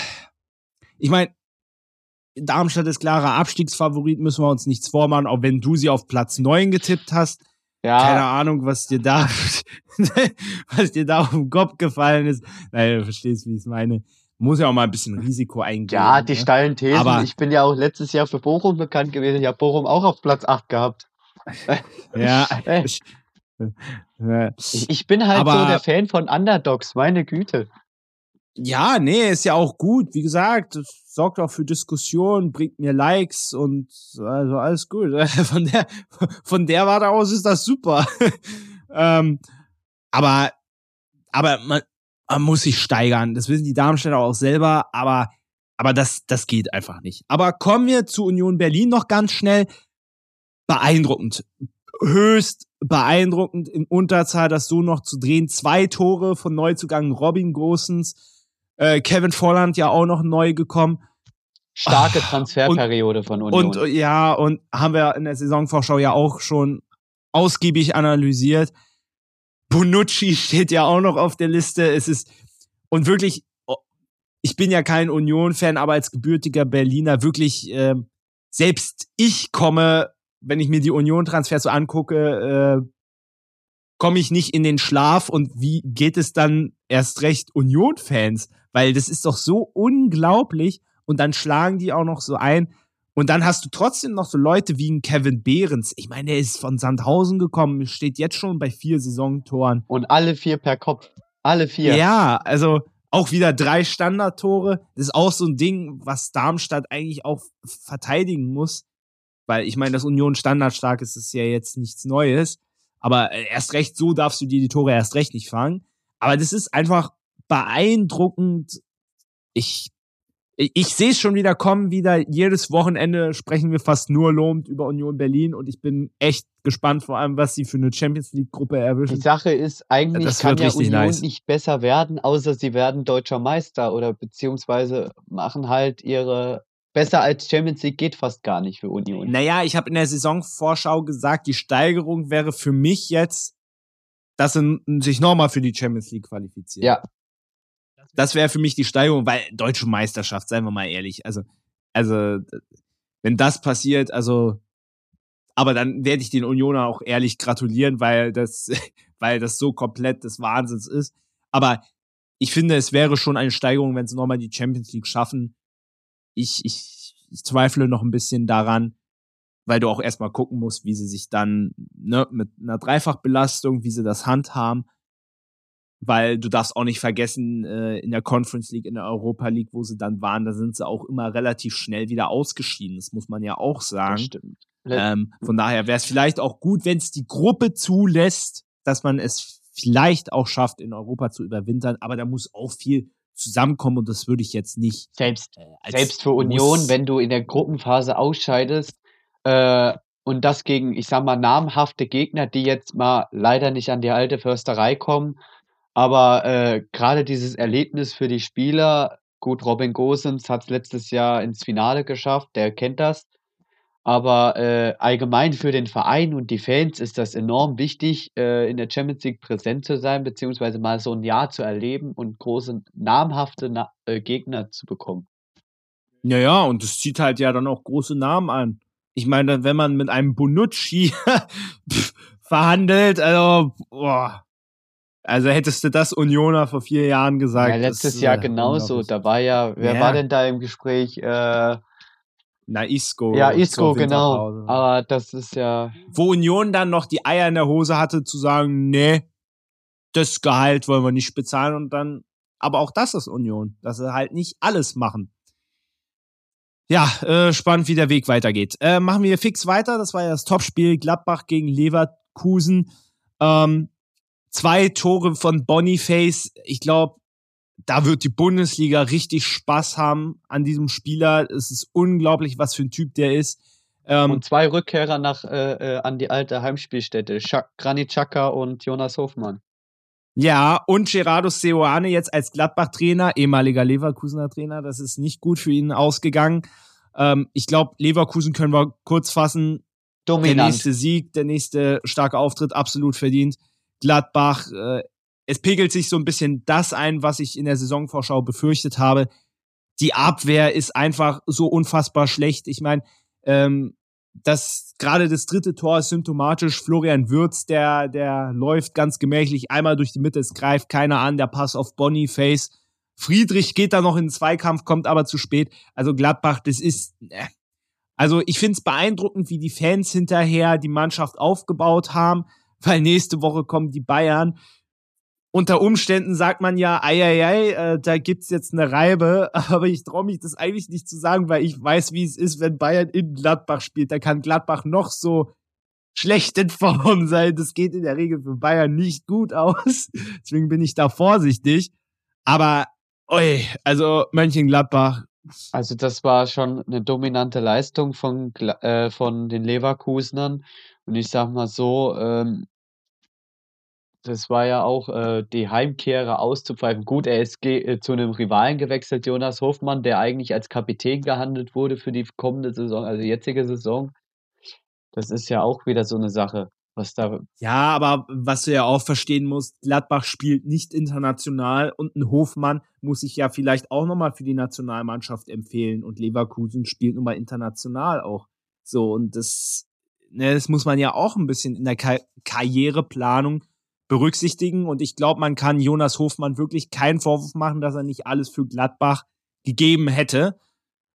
ich meine, Darmstadt ist klarer Abstiegsfavorit, müssen wir uns nichts vormachen, auch wenn du sie auf Platz 9 getippt hast. Ja. Keine Ahnung, was dir da, was dir da auf den Kopf gefallen ist. Naja, du verstehst, wie ich es meine. Muss ja auch mal ein bisschen Risiko eingehen. Ja, die ne? steilen Thesen. Aber ich bin ja auch letztes Jahr für Bochum bekannt gewesen. Ich habe Bochum auch auf Platz 8 gehabt. ja. ich, ich bin halt aber, so der Fan von Underdogs, meine Güte. Ja, nee, ist ja auch gut. Wie gesagt, sorgt auch für Diskussionen, bringt mir Likes und also alles gut. Von der, von der Warte aus ist das super. ähm, aber, aber man, man muss sich steigern. Das wissen die Darmstädter auch selber, aber, aber das, das geht einfach nicht. Aber kommen wir zu Union Berlin noch ganz schnell. Beeindruckend. Höchst beeindruckend in Unterzahl, das so noch zu drehen. Zwei Tore von Neuzugang Robin Großens äh, Kevin Volland ja auch noch neu gekommen. Starke Transferperiode und, von Union. Und ja, und haben wir in der Saisonvorschau ja auch schon ausgiebig analysiert. Bonucci steht ja auch noch auf der Liste. Es ist und wirklich, ich bin ja kein Union-Fan, aber als gebürtiger Berliner wirklich äh, selbst ich komme, wenn ich mir die Union-Transfers so angucke, äh, komme ich nicht in den Schlaf und wie geht es dann erst recht Union-Fans? Weil das ist doch so unglaublich und dann schlagen die auch noch so ein. Und dann hast du trotzdem noch so Leute wie ein Kevin Behrens. Ich meine, der ist von Sandhausen gekommen, steht jetzt schon bei vier Saisontoren. Und alle vier per Kopf. Alle vier. Ja, also auch wieder drei Standardtore. Das ist auch so ein Ding, was Darmstadt eigentlich auch verteidigen muss. Weil ich meine, dass Union standardstark ist, ist ja jetzt nichts Neues. Aber äh, erst recht so darfst du dir die Tore erst recht nicht fangen. Aber das ist einfach beeindruckend. Ich ich sehe es schon wieder kommen, wieder jedes Wochenende sprechen wir fast nur lobend über Union Berlin und ich bin echt gespannt vor allem, was sie für eine Champions League Gruppe erwischen. Die Sache ist, eigentlich das kann ja Union nice. nicht besser werden, außer sie werden deutscher Meister oder beziehungsweise machen halt ihre besser als Champions League geht fast gar nicht für Union. Naja, ich habe in der Saisonvorschau gesagt, die Steigerung wäre für mich jetzt, dass sie sich nochmal für die Champions League qualifizieren. Ja, das wäre für mich die Steigerung, weil deutsche Meisterschaft, seien wir mal ehrlich. Also, also, wenn das passiert, also, aber dann werde ich den Unioner auch ehrlich gratulieren, weil das, weil das so komplett des Wahnsinns ist. Aber ich finde, es wäre schon eine Steigerung, wenn sie nochmal die Champions League schaffen. Ich, ich, ich zweifle noch ein bisschen daran, weil du auch erstmal gucken musst, wie sie sich dann ne, mit einer Dreifachbelastung, wie sie das handhaben weil du darfst auch nicht vergessen, äh, in der Conference League, in der Europa League, wo sie dann waren, da sind sie auch immer relativ schnell wieder ausgeschieden. Das muss man ja auch sagen. Das stimmt. Ähm, von daher wäre es vielleicht auch gut, wenn es die Gruppe zulässt, dass man es vielleicht auch schafft, in Europa zu überwintern, aber da muss auch viel zusammenkommen und das würde ich jetzt nicht. Selbst, äh, selbst für Union, wenn du in der Gruppenphase ausscheidest, äh, und das gegen, ich sag mal, namhafte Gegner, die jetzt mal leider nicht an die alte Försterei kommen, aber äh, gerade dieses Erlebnis für die Spieler, gut, Robin Gosens hat es letztes Jahr ins Finale geschafft, der kennt das. Aber äh, allgemein für den Verein und die Fans ist das enorm wichtig, äh, in der Champions League präsent zu sein, beziehungsweise mal so ein Jahr zu erleben und große, namhafte Na äh, Gegner zu bekommen. Ja, ja, und es zieht halt ja dann auch große Namen an. Ich meine, wenn man mit einem Bonucci verhandelt, also, boah, also hättest du das Unioner vor vier Jahren gesagt. Ja, letztes das, Jahr äh, genauso. Da war ja, wer ja. war denn da im Gespräch? Äh, Na, Isco. Ja, Isco, genau. Aber das ist ja. Wo Union dann noch die Eier in der Hose hatte, zu sagen, nee, das Gehalt wollen wir nicht bezahlen und dann. Aber auch das ist Union, dass sie halt nicht alles machen. Ja, äh, spannend, wie der Weg weitergeht. Äh, machen wir fix weiter. Das war ja das Topspiel Gladbach gegen Leverkusen. Ähm, zwei Tore von Boniface. Ich glaube, da wird die Bundesliga richtig Spaß haben an diesem Spieler. Es ist unglaublich, was für ein Typ der ist. Ähm, und zwei Rückkehrer nach, äh, äh an die alte Heimspielstätte. Granit Xhaka und Jonas Hofmann. Ja, und Gerardo Seoane jetzt als Gladbach-Trainer, ehemaliger Leverkusener Trainer. Das ist nicht gut für ihn ausgegangen. Ähm, ich glaube, Leverkusen können wir kurz fassen. Dominant. Der nächste Sieg, der nächste starke Auftritt, absolut verdient. Gladbach. Äh, es pegelt sich so ein bisschen das ein, was ich in der Saisonvorschau befürchtet habe. Die Abwehr ist einfach so unfassbar schlecht. Ich meine, ähm, das gerade das dritte Tor ist symptomatisch. Florian Würz, der, der läuft ganz gemächlich einmal durch die Mitte, es greift keiner an, der Pass auf Boniface. Friedrich geht da noch in den Zweikampf, kommt aber zu spät. Also Gladbach, das ist. Äh. Also ich finde es beeindruckend, wie die Fans hinterher die Mannschaft aufgebaut haben weil nächste Woche kommen die Bayern. Unter Umständen sagt man ja, ei, ei, ei, äh, da gibt's jetzt eine Reibe, aber ich traue mich das eigentlich nicht zu sagen, weil ich weiß, wie es ist, wenn Bayern in Gladbach spielt. Da kann Gladbach noch so schlecht in Form sein. Das geht in der Regel für Bayern nicht gut aus. Deswegen bin ich da vorsichtig. Aber, oi, also Mönchengladbach. Also das war schon eine dominante Leistung von, äh, von den Leverkusenern. Und ich sag mal so, ähm, das war ja auch äh, die Heimkehrer auszupfeifen. Gut, er ist äh, zu einem Rivalen gewechselt, Jonas Hofmann, der eigentlich als Kapitän gehandelt wurde für die kommende Saison, also jetzige Saison. Das ist ja auch wieder so eine Sache, was da. Ja, aber was du ja auch verstehen musst, Gladbach spielt nicht international und ein Hofmann muss sich ja vielleicht auch nochmal für die Nationalmannschaft empfehlen und Leverkusen spielt nun mal international auch. So, und das ne, das muss man ja auch ein bisschen in der Ka Karriereplanung berücksichtigen. Und ich glaube, man kann Jonas Hofmann wirklich keinen Vorwurf machen, dass er nicht alles für Gladbach gegeben hätte.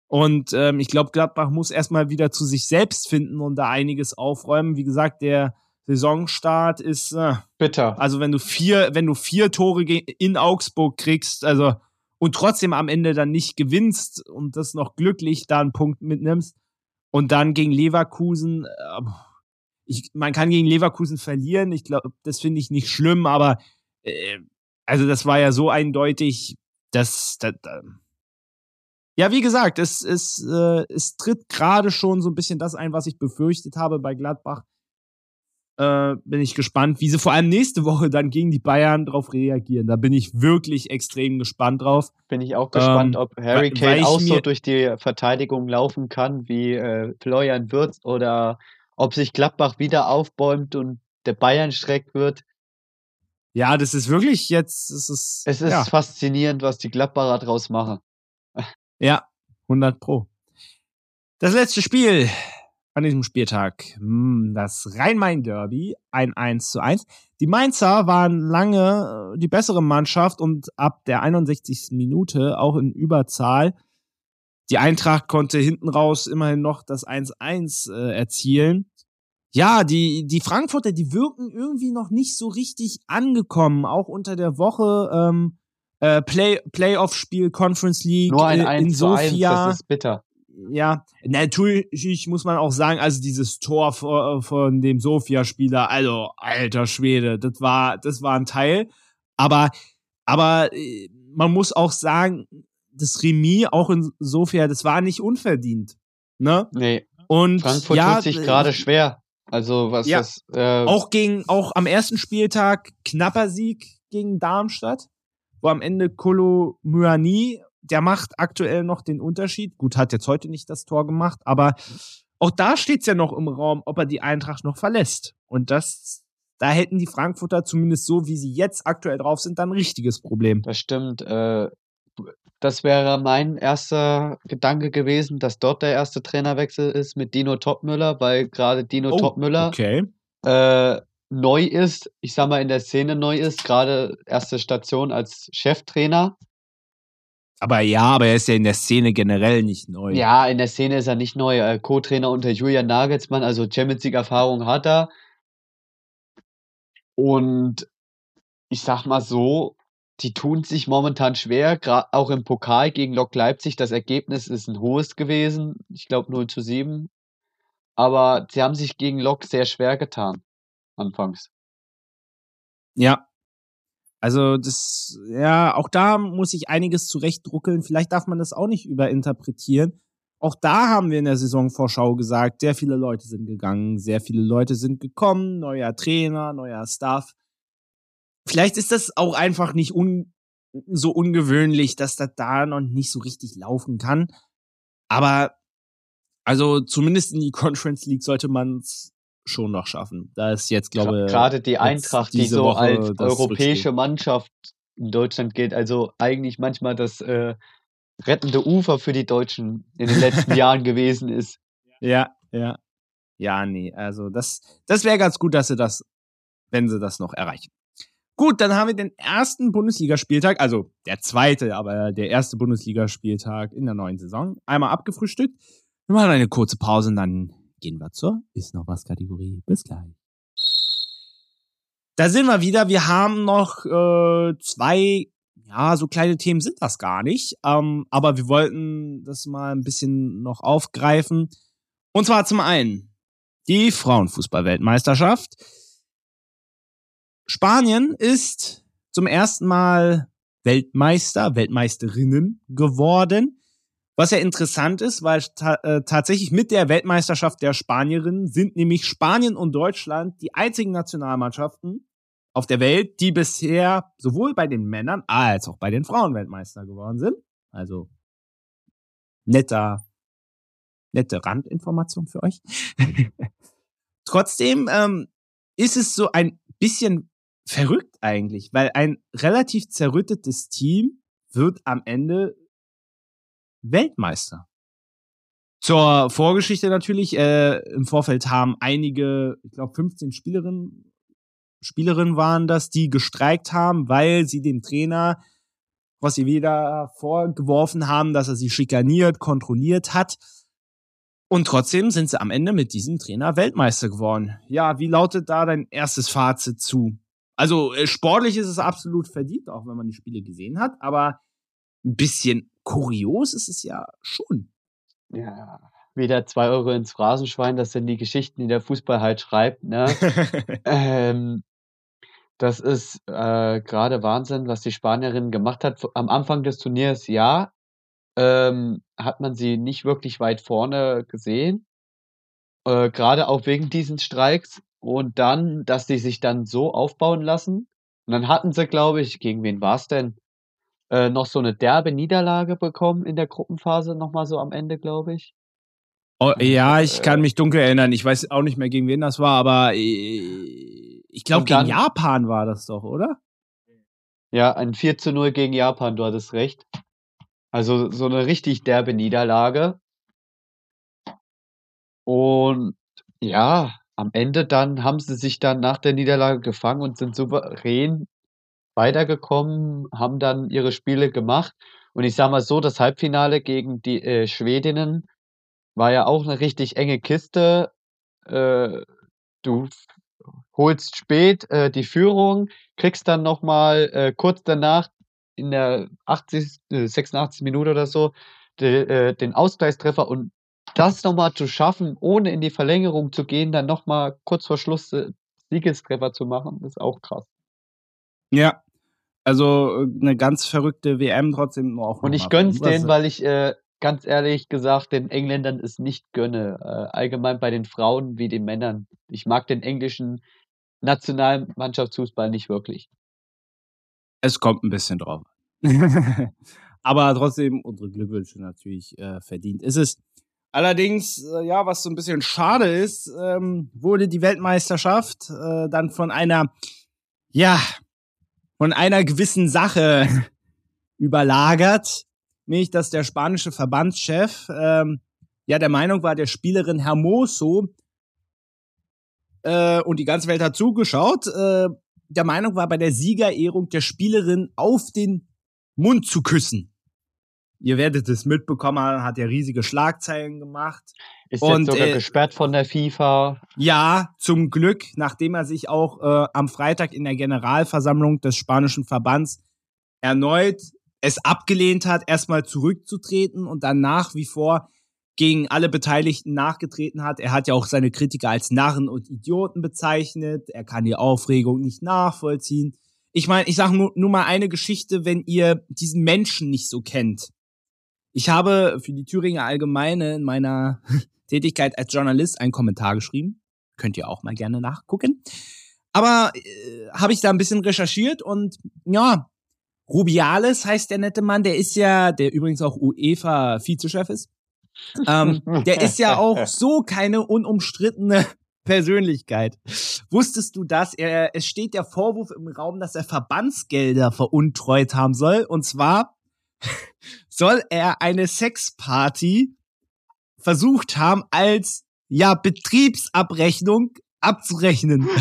Und ähm, ich glaube, Gladbach muss erstmal wieder zu sich selbst finden und da einiges aufräumen. Wie gesagt, der Saisonstart ist äh, bitter. Also wenn du vier, wenn du vier Tore in Augsburg kriegst, also und trotzdem am Ende dann nicht gewinnst und das noch glücklich da einen Punkt mitnimmst und dann gegen Leverkusen, äh, ich, man kann gegen Leverkusen verlieren. Ich glaube, das finde ich nicht schlimm, aber äh, also das war ja so eindeutig, dass, dass ja, wie gesagt, es, es, äh, es tritt gerade schon so ein bisschen das ein, was ich befürchtet habe bei Gladbach. Äh, bin ich gespannt, wie sie vor allem nächste Woche dann gegen die Bayern drauf reagieren. Da bin ich wirklich extrem gespannt drauf. Bin ich auch gespannt, ähm, ob Harry Kane auch so durch die Verteidigung laufen kann wie äh, Florian Würz oder ob sich Gladbach wieder aufbäumt und der Bayern streckt wird. Ja, das ist wirklich jetzt. Es ist, es ist ja. faszinierend, was die Gladbacher draus machen. Ja, 100 Pro. Das letzte Spiel an diesem Spieltag, hm, das Rhein-Main-Derby, ein 1 zu 1. Die Mainzer waren lange äh, die bessere Mannschaft und ab der 61. Minute auch in Überzahl. Die Eintracht konnte hinten raus immerhin noch das 1-1 äh, erzielen. Ja, die, die Frankfurter, die wirken irgendwie noch nicht so richtig angekommen, auch unter der Woche. Ähm, äh, Play, Playoff-Spiel, Conference League Nur ein äh, in Sofia. 1, das ist bitter. Ja, natürlich muss man auch sagen, also dieses Tor von, von dem Sofia-Spieler, also alter Schwede, das war, das war ein Teil. Aber, aber äh, man muss auch sagen, das Remis auch in Sofia, das war nicht unverdient. Ne? Nee. Und Frankfurt ja, tut sich gerade schwer. Also was ja, das äh auch gegen auch am ersten Spieltag knapper Sieg gegen Darmstadt wo am Ende Kolo Myani, der macht aktuell noch den Unterschied. Gut, hat jetzt heute nicht das Tor gemacht, aber auch da steht's ja noch im Raum, ob er die Eintracht noch verlässt. Und das, da hätten die Frankfurter zumindest so, wie sie jetzt aktuell drauf sind, dann ein richtiges Problem. Das stimmt. Äh, das wäre mein erster Gedanke gewesen, dass dort der erste Trainerwechsel ist mit Dino Topmüller, weil gerade Dino oh, Topmüller okay. äh, neu ist, ich sag mal in der Szene neu ist, gerade erste Station als Cheftrainer. Aber ja, aber er ist ja in der Szene generell nicht neu. Ja, in der Szene ist er nicht neu. Äh, Co-Trainer unter Julian Nagelsmann, also Champions League Erfahrung hat er. Und ich sag mal so, die tun sich momentan schwer, gerade auch im Pokal gegen Lok Leipzig. Das Ergebnis ist ein hohes gewesen, ich glaube 0 zu 7. Aber sie haben sich gegen Lok sehr schwer getan anfangs. Ja. Also das, ja, auch da muss ich einiges zurechtdruckeln. Vielleicht darf man das auch nicht überinterpretieren. Auch da haben wir in der Saisonvorschau gesagt, sehr viele Leute sind gegangen, sehr viele Leute sind gekommen, neuer Trainer, neuer Staff. Vielleicht ist das auch einfach nicht un so ungewöhnlich, dass das da noch nicht so richtig laufen kann. Aber also zumindest in die Conference League sollte man es schon noch schaffen. Da ist jetzt, glaube ich. Gerade die Eintracht, die so Woche als europäische Mannschaft in Deutschland gilt, also eigentlich manchmal das äh, rettende Ufer für die Deutschen in den letzten Jahren gewesen ist. Ja, ja. Ja, nee, also das, das wäre ganz gut, dass sie das, wenn sie das noch erreichen. Gut, dann haben wir den ersten Bundesligaspieltag, also der zweite, aber der erste Bundesligaspieltag in der neuen Saison, einmal abgefrühstückt. Wir machen eine kurze Pause und dann gehen wir zur Ist noch was Kategorie. Bis gleich. Da sind wir wieder. Wir haben noch äh, zwei, ja, so kleine Themen sind das gar nicht. Ähm, aber wir wollten das mal ein bisschen noch aufgreifen. Und zwar zum einen die Frauenfußballweltmeisterschaft. Spanien ist zum ersten Mal Weltmeister, Weltmeisterinnen geworden. Was ja interessant ist, weil ta äh, tatsächlich mit der Weltmeisterschaft der Spanierinnen sind nämlich Spanien und Deutschland die einzigen Nationalmannschaften auf der Welt, die bisher sowohl bei den Männern als auch bei den Frauen Weltmeister geworden sind. Also netter, nette Randinformation für euch. Trotzdem ähm, ist es so ein bisschen verrückt eigentlich, weil ein relativ zerrüttetes Team wird am Ende Weltmeister. Zur Vorgeschichte natürlich, äh, im Vorfeld haben einige, ich glaube 15 Spielerinnen, Spielerinnen waren das, die gestreikt haben, weil sie dem Trainer was sie wieder vorgeworfen haben, dass er sie schikaniert, kontrolliert hat. Und trotzdem sind sie am Ende mit diesem Trainer Weltmeister geworden. Ja, wie lautet da dein erstes Fazit zu? Also äh, sportlich ist es absolut verdient, auch wenn man die Spiele gesehen hat, aber ein bisschen kurios ist es ja schon. Ja, wieder zwei Euro ins Phrasenschwein, das sind die Geschichten, die der Fußball halt schreibt. Ne? ähm, das ist äh, gerade Wahnsinn, was die Spanierin gemacht hat. Am Anfang des Turniers, ja, ähm, hat man sie nicht wirklich weit vorne gesehen. Äh, gerade auch wegen diesen Streiks. Und dann, dass die sich dann so aufbauen lassen. Und dann hatten sie, glaube ich, gegen wen war es denn? Äh, noch so eine derbe Niederlage bekommen in der Gruppenphase, nochmal so am Ende, glaube ich. Oh, ja, ich kann äh, mich dunkel erinnern. Ich weiß auch nicht mehr, gegen wen das war, aber äh, ich glaube, gegen Japan war das doch, oder? Ja, ein 4 zu 0 gegen Japan, du hattest recht. Also so eine richtig derbe Niederlage. Und ja, am Ende dann haben sie sich dann nach der Niederlage gefangen und sind souverän weitergekommen, haben dann ihre Spiele gemacht. Und ich sage mal so, das Halbfinale gegen die äh, Schwedinnen war ja auch eine richtig enge Kiste. Äh, du holst spät äh, die Führung, kriegst dann noch mal äh, kurz danach in der 80, 86. Äh, Minute oder so de, äh, den Ausgleichstreffer und das nochmal zu schaffen, ohne in die Verlängerung zu gehen, dann nochmal kurz vor Schluss äh, Siegestreffer zu machen, ist auch krass. Ja, also eine ganz verrückte WM trotzdem auch. Und ich gönn's denen, weil ich äh, ganz ehrlich gesagt den Engländern es nicht gönne. Äh, allgemein bei den Frauen wie den Männern. Ich mag den englischen Nationalmannschaftsfußball nicht wirklich. Es kommt ein bisschen drauf. Aber trotzdem unsere Glückwünsche natürlich äh, verdient ist es. Allerdings, äh, ja, was so ein bisschen schade ist, ähm, wurde die Weltmeisterschaft äh, dann von einer, ja, von einer gewissen Sache überlagert, nämlich dass der spanische Verbandschef ähm, ja der Meinung war, der Spielerin Hermoso äh, und die ganze Welt hat zugeschaut, äh, der Meinung war, bei der Siegerehrung der Spielerin auf den Mund zu küssen. Ihr werdet es mitbekommen, hat ja riesige Schlagzeilen gemacht. Ist und, jetzt sogar äh, gesperrt von der FIFA. Ja, zum Glück, nachdem er sich auch äh, am Freitag in der Generalversammlung des spanischen Verbands erneut es abgelehnt hat, erstmal zurückzutreten und dann nach wie vor gegen alle Beteiligten nachgetreten hat. Er hat ja auch seine Kritiker als Narren und Idioten bezeichnet. Er kann die Aufregung nicht nachvollziehen. Ich meine, ich sage nur, nur mal eine Geschichte, wenn ihr diesen Menschen nicht so kennt. Ich habe für die Thüringer Allgemeine in meiner Tätigkeit als Journalist einen Kommentar geschrieben. Könnt ihr auch mal gerne nachgucken. Aber äh, habe ich da ein bisschen recherchiert und ja, Rubiales heißt der nette Mann, der ist ja, der übrigens auch UEFA-Vizechef ist. Ähm, der ist ja auch so keine unumstrittene Persönlichkeit. Wusstest du das? Er, es steht der Vorwurf im Raum, dass er Verbandsgelder veruntreut haben soll. Und zwar soll er eine Sexparty versucht haben, als ja Betriebsabrechnung abzurechnen.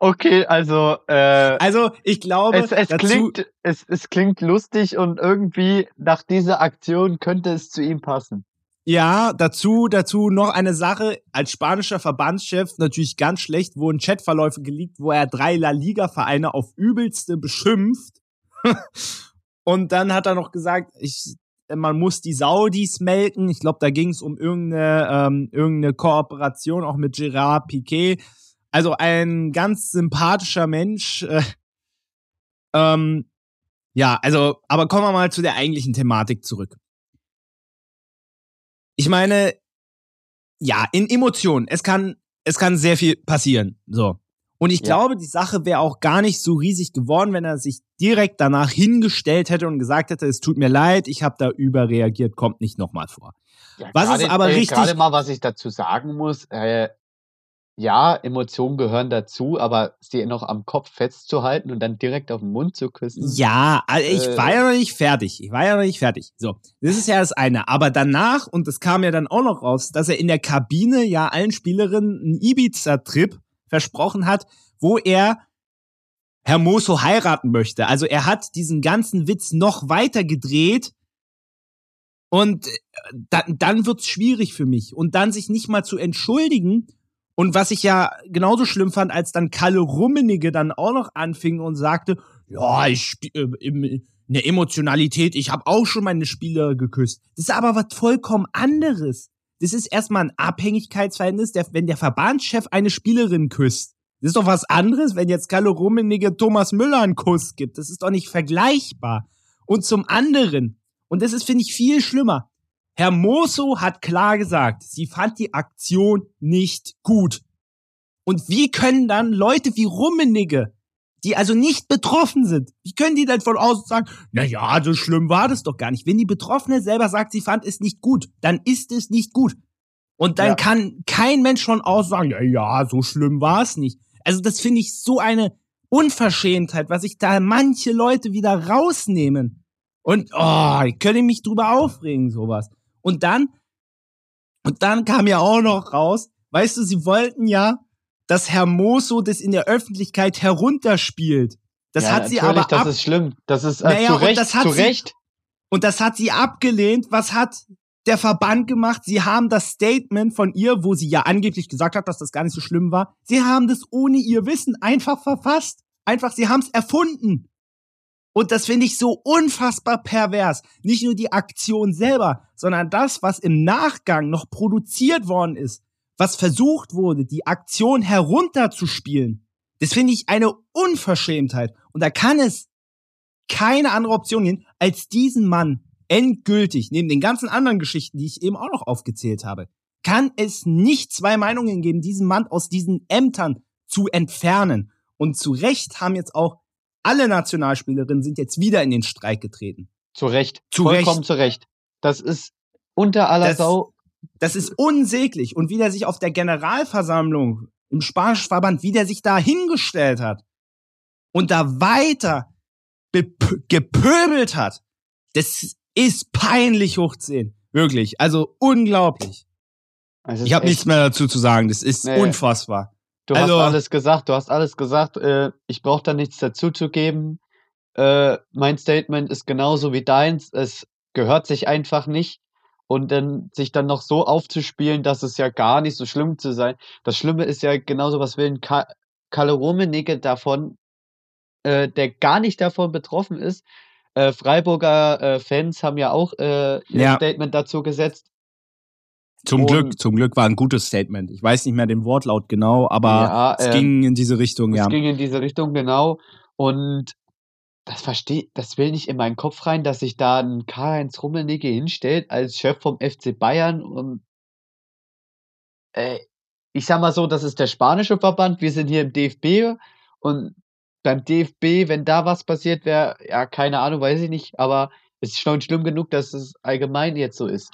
Okay, also äh, also ich glaube, es, es klingt es, es klingt lustig und irgendwie nach dieser Aktion könnte es zu ihm passen. Ja, dazu, dazu noch eine Sache. Als spanischer Verbandschef natürlich ganz schlecht wurden Chatverläufe geleakt, wo er drei La Liga-Vereine auf übelste beschimpft. und dann hat er noch gesagt, ich, man muss die Saudis melken. Ich glaube, da ging es um irgendeine, ähm, irgendeine Kooperation auch mit Gerard Piquet. Also ein ganz sympathischer Mensch. Äh, ähm, ja, also, aber kommen wir mal zu der eigentlichen Thematik zurück. Ich meine, ja, in Emotionen, es kann, es kann sehr viel passieren. So. Und ich ja. glaube, die Sache wäre auch gar nicht so riesig geworden, wenn er sich direkt danach hingestellt hätte und gesagt hätte, es tut mir leid, ich habe da überreagiert, kommt nicht nochmal vor. Ja, was grade, ist aber äh, richtig? Gerade mal, was ich dazu sagen muss, äh, ja, Emotionen gehören dazu, aber sie noch am Kopf festzuhalten und dann direkt auf den Mund zu küssen. Ja, also ich äh, war ja noch nicht fertig. Ich war ja noch nicht fertig. So, das ist ja das eine. Aber danach, und das kam ja dann auch noch raus, dass er in der Kabine ja allen Spielerinnen einen Ibiza-Trip versprochen hat, wo er Hermoso heiraten möchte. Also er hat diesen ganzen Witz noch weiter gedreht und äh, dann, dann wird's schwierig für mich. Und dann sich nicht mal zu entschuldigen. Und was ich ja genauso schlimm fand, als dann Kalle Rummenigge dann auch noch anfing und sagte, ja, ich äh, in der Emotionalität, ich habe auch schon meine Spieler geküsst. Das ist aber was vollkommen anderes. Das ist erstmal ein Abhängigkeitsverhältnis, der, wenn der Verbandschef eine Spielerin küsst. Das ist doch was anderes, wenn jetzt Kalle Rummenigge Thomas Müller einen Kuss gibt. Das ist doch nicht vergleichbar. Und zum anderen, und das ist, finde ich, viel schlimmer. Herr Moso hat klar gesagt, sie fand die Aktion nicht gut. Und wie können dann Leute wie Rummenigge, die also nicht betroffen sind, wie können die denn von außen sagen, na ja, so schlimm war das doch gar nicht. Wenn die Betroffene selber sagt, sie fand es nicht gut, dann ist es nicht gut. Und dann ja. kann kein Mensch von außen sagen, ja, ja, so schlimm war es nicht. Also das finde ich so eine Unverschämtheit, was sich da manche Leute wieder rausnehmen. Und oh, ich könnte mich drüber aufregen, sowas. Und dann, und dann kam ja auch noch raus, weißt du, sie wollten ja, dass Herr Moso das in der Öffentlichkeit herunterspielt. Das ja, hat sie aber ab das ist schlimm. Das ist äh, naja, zu Recht. das hat zu Recht. und das hat sie abgelehnt. Was hat der Verband gemacht? Sie haben das Statement von ihr, wo sie ja angeblich gesagt hat, dass das gar nicht so schlimm war. Sie haben das ohne ihr Wissen einfach verfasst. Einfach, sie haben es erfunden. Und das finde ich so unfassbar pervers. Nicht nur die Aktion selber, sondern das, was im Nachgang noch produziert worden ist, was versucht wurde, die Aktion herunterzuspielen. Das finde ich eine Unverschämtheit. Und da kann es keine andere Option gehen, als diesen Mann endgültig, neben den ganzen anderen Geschichten, die ich eben auch noch aufgezählt habe, kann es nicht zwei Meinungen geben, diesen Mann aus diesen Ämtern zu entfernen. Und zu Recht haben jetzt auch alle Nationalspielerinnen sind jetzt wieder in den Streik getreten. Zu Recht. Zu Vollkommen Recht. zu Recht. Das ist unter aller das, Sau. Das ist unsäglich. Und wie der sich auf der Generalversammlung im Spanischen Verband, wie der sich da hingestellt hat und da weiter gepöbelt hat, das ist peinlich hochzehn. Wirklich. Also unglaublich. Ich habe nichts mehr dazu zu sagen. Das ist nee. unfassbar. Du also, hast alles gesagt, du hast alles gesagt. Äh, ich brauche da nichts dazu zu geben. Äh, mein Statement ist genauso wie deins. Es gehört sich einfach nicht. Und dann sich dann noch so aufzuspielen, dass es ja gar nicht so schlimm zu sein. Das Schlimme ist ja genauso, was will ein Ka Kalle Rummenigge davon, äh, der gar nicht davon betroffen ist. Äh, Freiburger äh, Fans haben ja auch äh, ihr ja. Statement dazu gesetzt. Zum und, Glück, zum Glück war ein gutes Statement. Ich weiß nicht mehr den Wortlaut genau, aber ja, es äh, ging in diese Richtung, es ja. Es ging in diese Richtung, genau. Und das versteht, das will nicht in meinen Kopf rein, dass sich da ein Karl-Heinz Rummenigge hinstellt als Chef vom FC Bayern und äh, ich sag mal so, das ist der spanische Verband, wir sind hier im DFB und beim DFB, wenn da was passiert wäre, ja, keine Ahnung, weiß ich nicht, aber es ist schon schlimm genug, dass es allgemein jetzt so ist.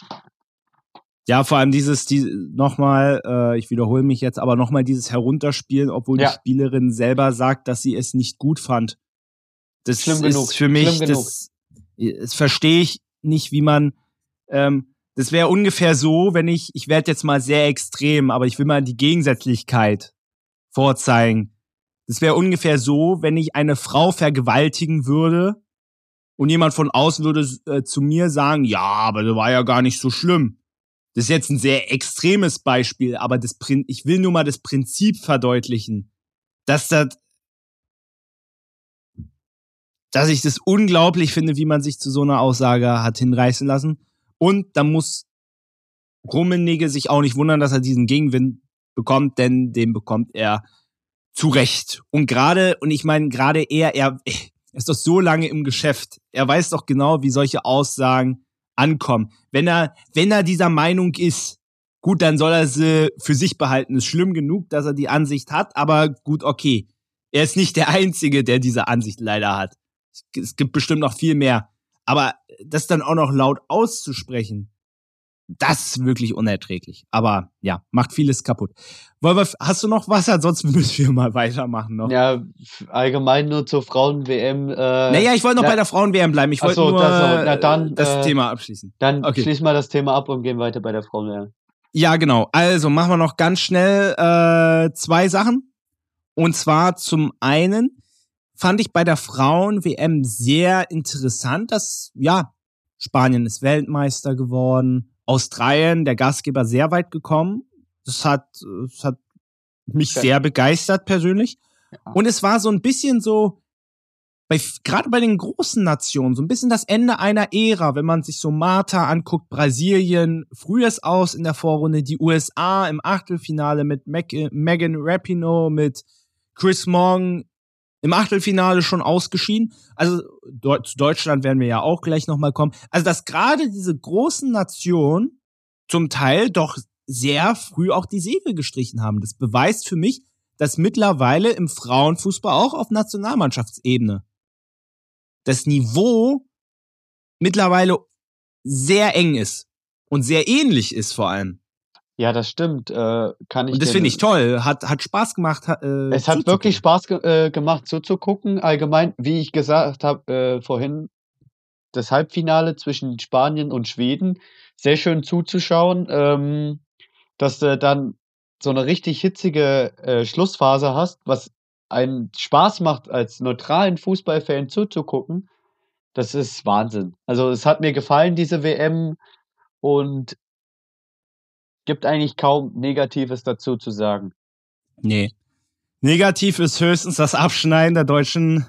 Ja, vor allem dieses, die, nochmal, äh, ich wiederhole mich jetzt, aber nochmal dieses Herunterspielen, obwohl ja. die Spielerin selber sagt, dass sie es nicht gut fand. Das Schlimm ist genug. für mich, Schlimm das, das verstehe ich nicht, wie man, ähm, das wäre ungefähr so, wenn ich, ich werde jetzt mal sehr extrem, aber ich will mal die Gegensätzlichkeit vorzeigen. Das wäre ungefähr so, wenn ich eine Frau vergewaltigen würde und jemand von außen würde äh, zu mir sagen, ja, aber das war ja gar nicht so schlimm. Das ist jetzt ein sehr extremes Beispiel, aber das Prin ich will nur mal das Prinzip verdeutlichen, dass das, dass ich das unglaublich finde, wie man sich zu so einer Aussage hat hinreißen lassen. Und da muss Rummenigge sich auch nicht wundern, dass er diesen Gegenwind bekommt, denn den bekommt er zu Recht. Und gerade, und ich meine, gerade er, er ist doch so lange im Geschäft. Er weiß doch genau, wie solche Aussagen ankommen. Wenn er, wenn er dieser Meinung ist, gut, dann soll er sie für sich behalten. Ist schlimm genug, dass er die Ansicht hat, aber gut, okay. Er ist nicht der Einzige, der diese Ansicht leider hat. Es gibt bestimmt noch viel mehr. Aber das dann auch noch laut auszusprechen, das ist wirklich unerträglich. Aber ja, macht vieles kaputt. Wolver, hast du noch was? Ansonsten müssen wir mal weitermachen noch. Ja, allgemein nur zur Frauen-WM. Äh, naja, ich wollte noch na, bei der Frauen-WM bleiben. Ich wollte so, nur das, na, dann, das äh, Thema abschließen. Dann okay. schließen wir das Thema ab und gehen weiter bei der Frauen-WM. Ja, genau. Also machen wir noch ganz schnell äh, zwei Sachen. Und zwar zum einen fand ich bei der Frauen-WM sehr interessant, dass, ja, Spanien ist Weltmeister geworden, Australien, der Gastgeber, sehr weit gekommen. Das hat, das hat mich sehr begeistert persönlich. Und es war so ein bisschen so, bei, gerade bei den großen Nationen, so ein bisschen das Ende einer Ära, wenn man sich so Marta anguckt, Brasilien, frühes aus in der Vorrunde, die USA im Achtelfinale mit Mac, Megan Rapinoe, mit Chris Morgan im Achtelfinale schon ausgeschieden. Also zu Deutschland werden wir ja auch gleich nochmal kommen. Also dass gerade diese großen Nationen zum Teil doch sehr früh auch die Segel gestrichen haben. Das beweist für mich, dass mittlerweile im Frauenfußball auch auf Nationalmannschaftsebene das Niveau mittlerweile sehr eng ist und sehr ähnlich ist vor allem. Ja, das stimmt. Äh, kann ich und das finde ich toll. Hat, hat Spaß gemacht. Äh, es hat wirklich Spaß ge äh, gemacht zuzugucken. Allgemein, wie ich gesagt habe äh, vorhin, das Halbfinale zwischen Spanien und Schweden, sehr schön zuzuschauen, ähm, dass du dann so eine richtig hitzige äh, Schlussphase hast, was einen Spaß macht, als neutralen Fußballfan zuzugucken. Das ist Wahnsinn. Also es hat mir gefallen, diese WM. Und gibt eigentlich kaum Negatives dazu zu sagen. Nee. Negativ ist höchstens das Abschneiden der deutschen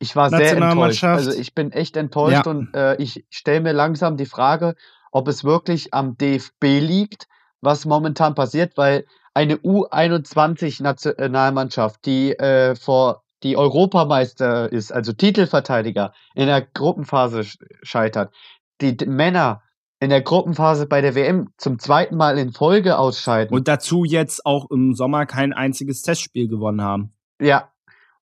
ich war sehr enttäuscht. Also ich bin echt enttäuscht ja. und äh, ich stelle mir langsam die Frage, ob es wirklich am DFB liegt, was momentan passiert, weil eine U21-Nationalmannschaft, die äh, vor die Europameister ist, also Titelverteidiger, in der Gruppenphase scheitert, die Männer in der Gruppenphase bei der WM zum zweiten Mal in Folge ausscheiden. Und dazu jetzt auch im Sommer kein einziges Testspiel gewonnen haben. Ja.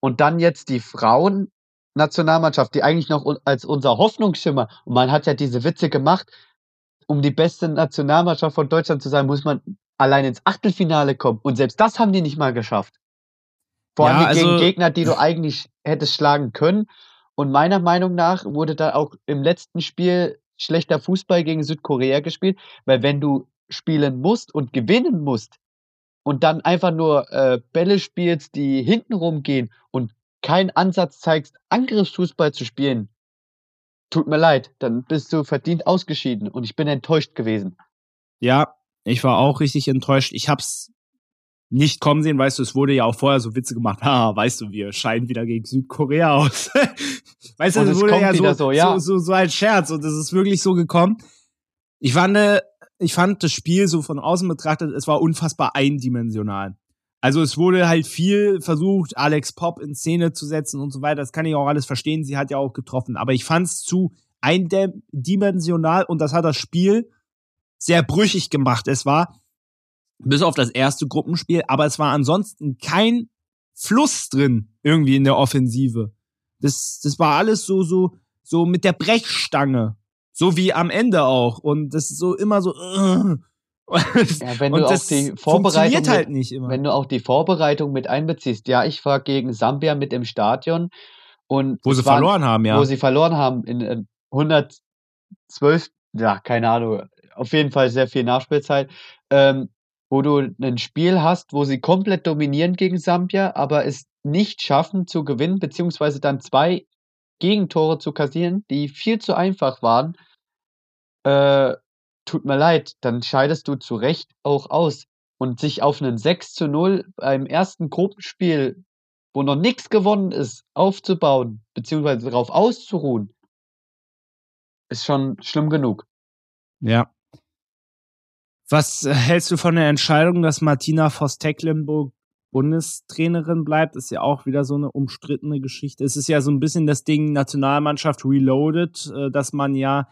Und dann jetzt die Frauen-Nationalmannschaft, die eigentlich noch als unser Hoffnungsschimmer, und man hat ja diese Witze gemacht, um die beste Nationalmannschaft von Deutschland zu sein, muss man allein ins Achtelfinale kommen. Und selbst das haben die nicht mal geschafft. Vor allem ja, also gegen Gegner, die du eigentlich hättest schlagen können. Und meiner Meinung nach wurde da auch im letzten Spiel schlechter Fußball gegen Südkorea gespielt, weil wenn du spielen musst und gewinnen musst und dann einfach nur äh, Bälle spielst, die hintenrum gehen und keinen Ansatz zeigst, Angriffsfußball zu spielen, tut mir leid, dann bist du verdient ausgeschieden und ich bin enttäuscht gewesen. Ja, ich war auch richtig enttäuscht. Ich hab's nicht kommen sehen, weißt du, es wurde ja auch vorher so Witze gemacht, ha, weißt du, wir scheiden wieder gegen Südkorea aus. weißt du, es wurde ja so, so, ja. so, so, so ein Scherz und es ist wirklich so gekommen. Ich fand, ich fand das Spiel so von außen betrachtet, es war unfassbar eindimensional. Also es wurde halt viel versucht, Alex Pop in Szene zu setzen und so weiter. Das kann ich auch alles verstehen. Sie hat ja auch getroffen. Aber ich fand es zu eindimensional und das hat das Spiel sehr brüchig gemacht. Es war bis auf das erste Gruppenspiel, aber es war ansonsten kein Fluss drin irgendwie in der Offensive. Das, das war alles so, so, so mit der Brechstange. So wie am Ende auch. Und das ist so immer so. Uh. ja, wenn du auch die Vorbereitung mit, halt nicht immer. Wenn du auch die Vorbereitung mit einbeziehst. Ja, ich war gegen Sambia mit im Stadion und wo sie waren, verloren haben, ja. Wo sie verloren haben in 112, äh, ja, keine Ahnung, auf jeden Fall sehr viel Nachspielzeit. Ähm, wo du ein Spiel hast, wo sie komplett dominieren gegen Sambia, aber es nicht schaffen zu gewinnen, beziehungsweise dann zwei Gegentore zu kassieren, die viel zu einfach waren, äh, tut mir leid, dann scheidest du zu Recht auch aus. Und sich auf einen 6 zu 0 beim ersten Gruppenspiel, wo noch nichts gewonnen ist, aufzubauen, beziehungsweise darauf auszuruhen, ist schon schlimm genug. Ja, was äh, hältst du von der Entscheidung, dass Martina Voss-Tecklenburg Bundestrainerin bleibt? Ist ja auch wieder so eine umstrittene Geschichte. Es ist ja so ein bisschen das Ding Nationalmannschaft reloaded, äh, dass man ja,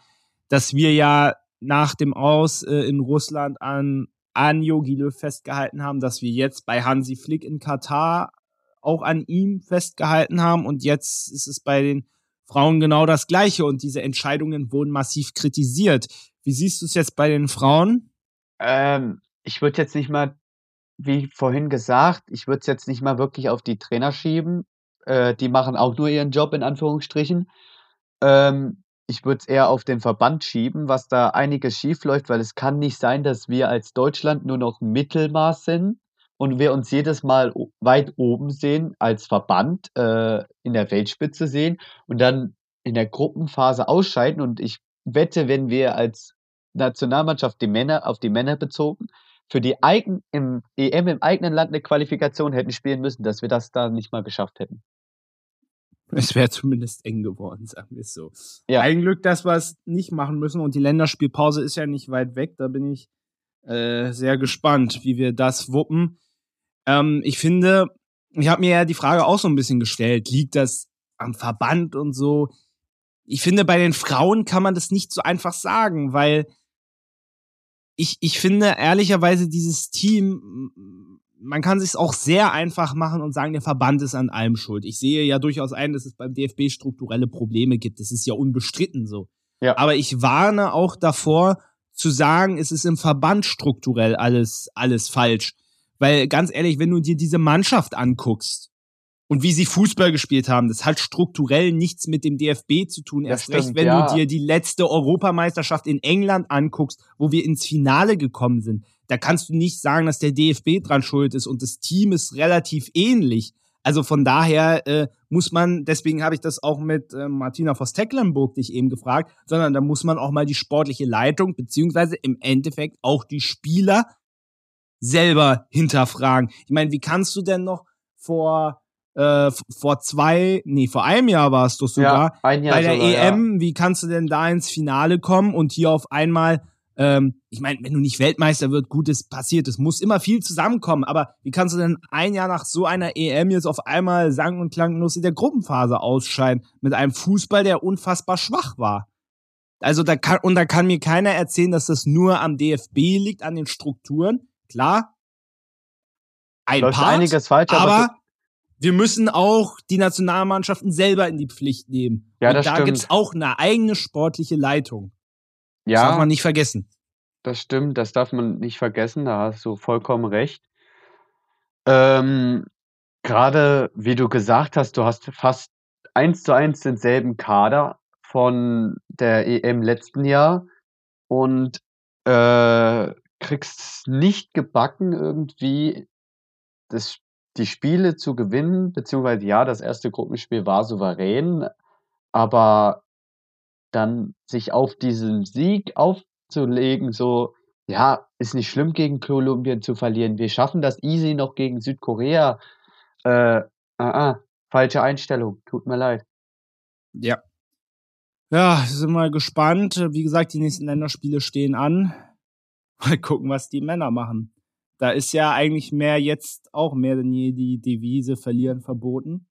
dass wir ja nach dem Aus äh, in Russland an an Jogi Löw festgehalten haben, dass wir jetzt bei Hansi Flick in Katar auch an ihm festgehalten haben und jetzt ist es bei den Frauen genau das Gleiche und diese Entscheidungen wurden massiv kritisiert. Wie siehst du es jetzt bei den Frauen? Ähm, ich würde jetzt nicht mal, wie vorhin gesagt, ich würde es jetzt nicht mal wirklich auf die Trainer schieben. Äh, die machen auch nur ihren Job in Anführungsstrichen. Ähm, ich würde es eher auf den Verband schieben, was da einiges schief läuft, weil es kann nicht sein, dass wir als Deutschland nur noch Mittelmaß sind und wir uns jedes Mal weit oben sehen, als Verband äh, in der Weltspitze sehen und dann in der Gruppenphase ausscheiden. Und ich wette, wenn wir als Nationalmannschaft die Männer auf die Männer bezogen für die eigen, im EM im eigenen Land eine Qualifikation hätten spielen müssen, dass wir das da nicht mal geschafft hätten. Es wäre zumindest eng geworden, sagen wir es so. Ja. Ein Glück, dass wir es nicht machen müssen und die Länderspielpause ist ja nicht weit weg. Da bin ich äh, sehr gespannt, wie wir das wuppen. Ähm, ich finde, ich habe mir ja die Frage auch so ein bisschen gestellt, liegt das am Verband und so? Ich finde, bei den Frauen kann man das nicht so einfach sagen, weil ich, ich finde ehrlicherweise dieses Team, man kann sich auch sehr einfach machen und sagen, der Verband ist an allem schuld. Ich sehe ja durchaus ein, dass es beim DFB strukturelle Probleme gibt. Das ist ja unbestritten so. Ja. Aber ich warne auch davor, zu sagen, es ist im Verband strukturell alles, alles falsch. Weil ganz ehrlich, wenn du dir diese Mannschaft anguckst und wie sie Fußball gespielt haben, das hat strukturell nichts mit dem DFB zu tun. Erst stimmt, recht, wenn ja. du dir die letzte Europameisterschaft in England anguckst, wo wir ins Finale gekommen sind. Da kannst du nicht sagen, dass der DFB dran schuld ist und das Team ist relativ ähnlich. Also von daher äh, muss man, deswegen habe ich das auch mit äh, Martina Voss-Tecklenburg dich eben gefragt, sondern da muss man auch mal die sportliche Leitung beziehungsweise im Endeffekt auch die Spieler selber hinterfragen. Ich meine, wie kannst du denn noch vor äh, vor zwei, nee, vor einem Jahr warst du sogar ja, bei der sogar, EM, ja. wie kannst du denn da ins Finale kommen und hier auf einmal ähm, ich meine, wenn du nicht Weltmeister wird, gut, es passiert, es muss immer viel zusammenkommen, aber wie kannst du denn ein Jahr nach so einer EM jetzt auf einmal sang- und klanglos in der Gruppenphase ausscheiden mit einem Fußball, der unfassbar schwach war? Also da kann, und da kann mir keiner erzählen, dass das nur am DFB liegt, an den Strukturen. Klar, ein Läuft Part, einiges falsch, aber, aber wir müssen auch die Nationalmannschaften selber in die Pflicht nehmen. Ja, das und da gibt es auch eine eigene sportliche Leitung. Ja. Das darf man nicht vergessen. Das stimmt, das darf man nicht vergessen, da hast du vollkommen recht. Ähm, Gerade wie du gesagt hast, du hast fast eins zu eins denselben Kader von der EM letzten Jahr und äh, kriegst nicht gebacken, irgendwie das, die Spiele zu gewinnen, beziehungsweise ja, das erste Gruppenspiel war souverän, aber dann sich auf diesen Sieg aufzulegen, so, ja, ist nicht schlimm gegen Kolumbien zu verlieren. Wir schaffen das easy noch gegen Südkorea. Äh, ah, ah, falsche Einstellung. Tut mir leid. Ja. Ja, sind wir gespannt. Wie gesagt, die nächsten Länderspiele stehen an. Mal gucken, was die Männer machen. Da ist ja eigentlich mehr jetzt auch mehr denn je die Devise verlieren verboten.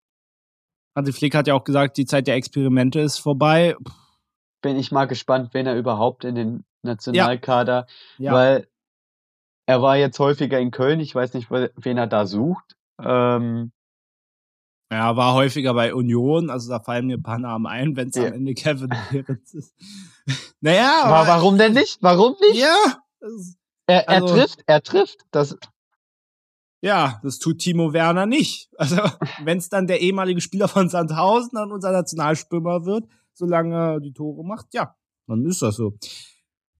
Hansi Flick hat ja auch gesagt, die Zeit der Experimente ist vorbei. Puh bin ich mal gespannt, wen er überhaupt in den Nationalkader, ja. Ja. weil er war jetzt häufiger in Köln. Ich weiß nicht, wen er da sucht. Ähm, ja, war häufiger bei Union, also da fallen mir ein paar Namen ein, wenn es ja. am Ende Kevin Behrens ist. naja, aber, warum denn nicht? Warum nicht? Ja. Er, er also, trifft, er trifft. Das, ja, das tut Timo Werner nicht. Also, wenn es dann der ehemalige Spieler von Sandhausen an unser Nationalstürmer wird, solange er die Tore macht, ja, dann ist das so.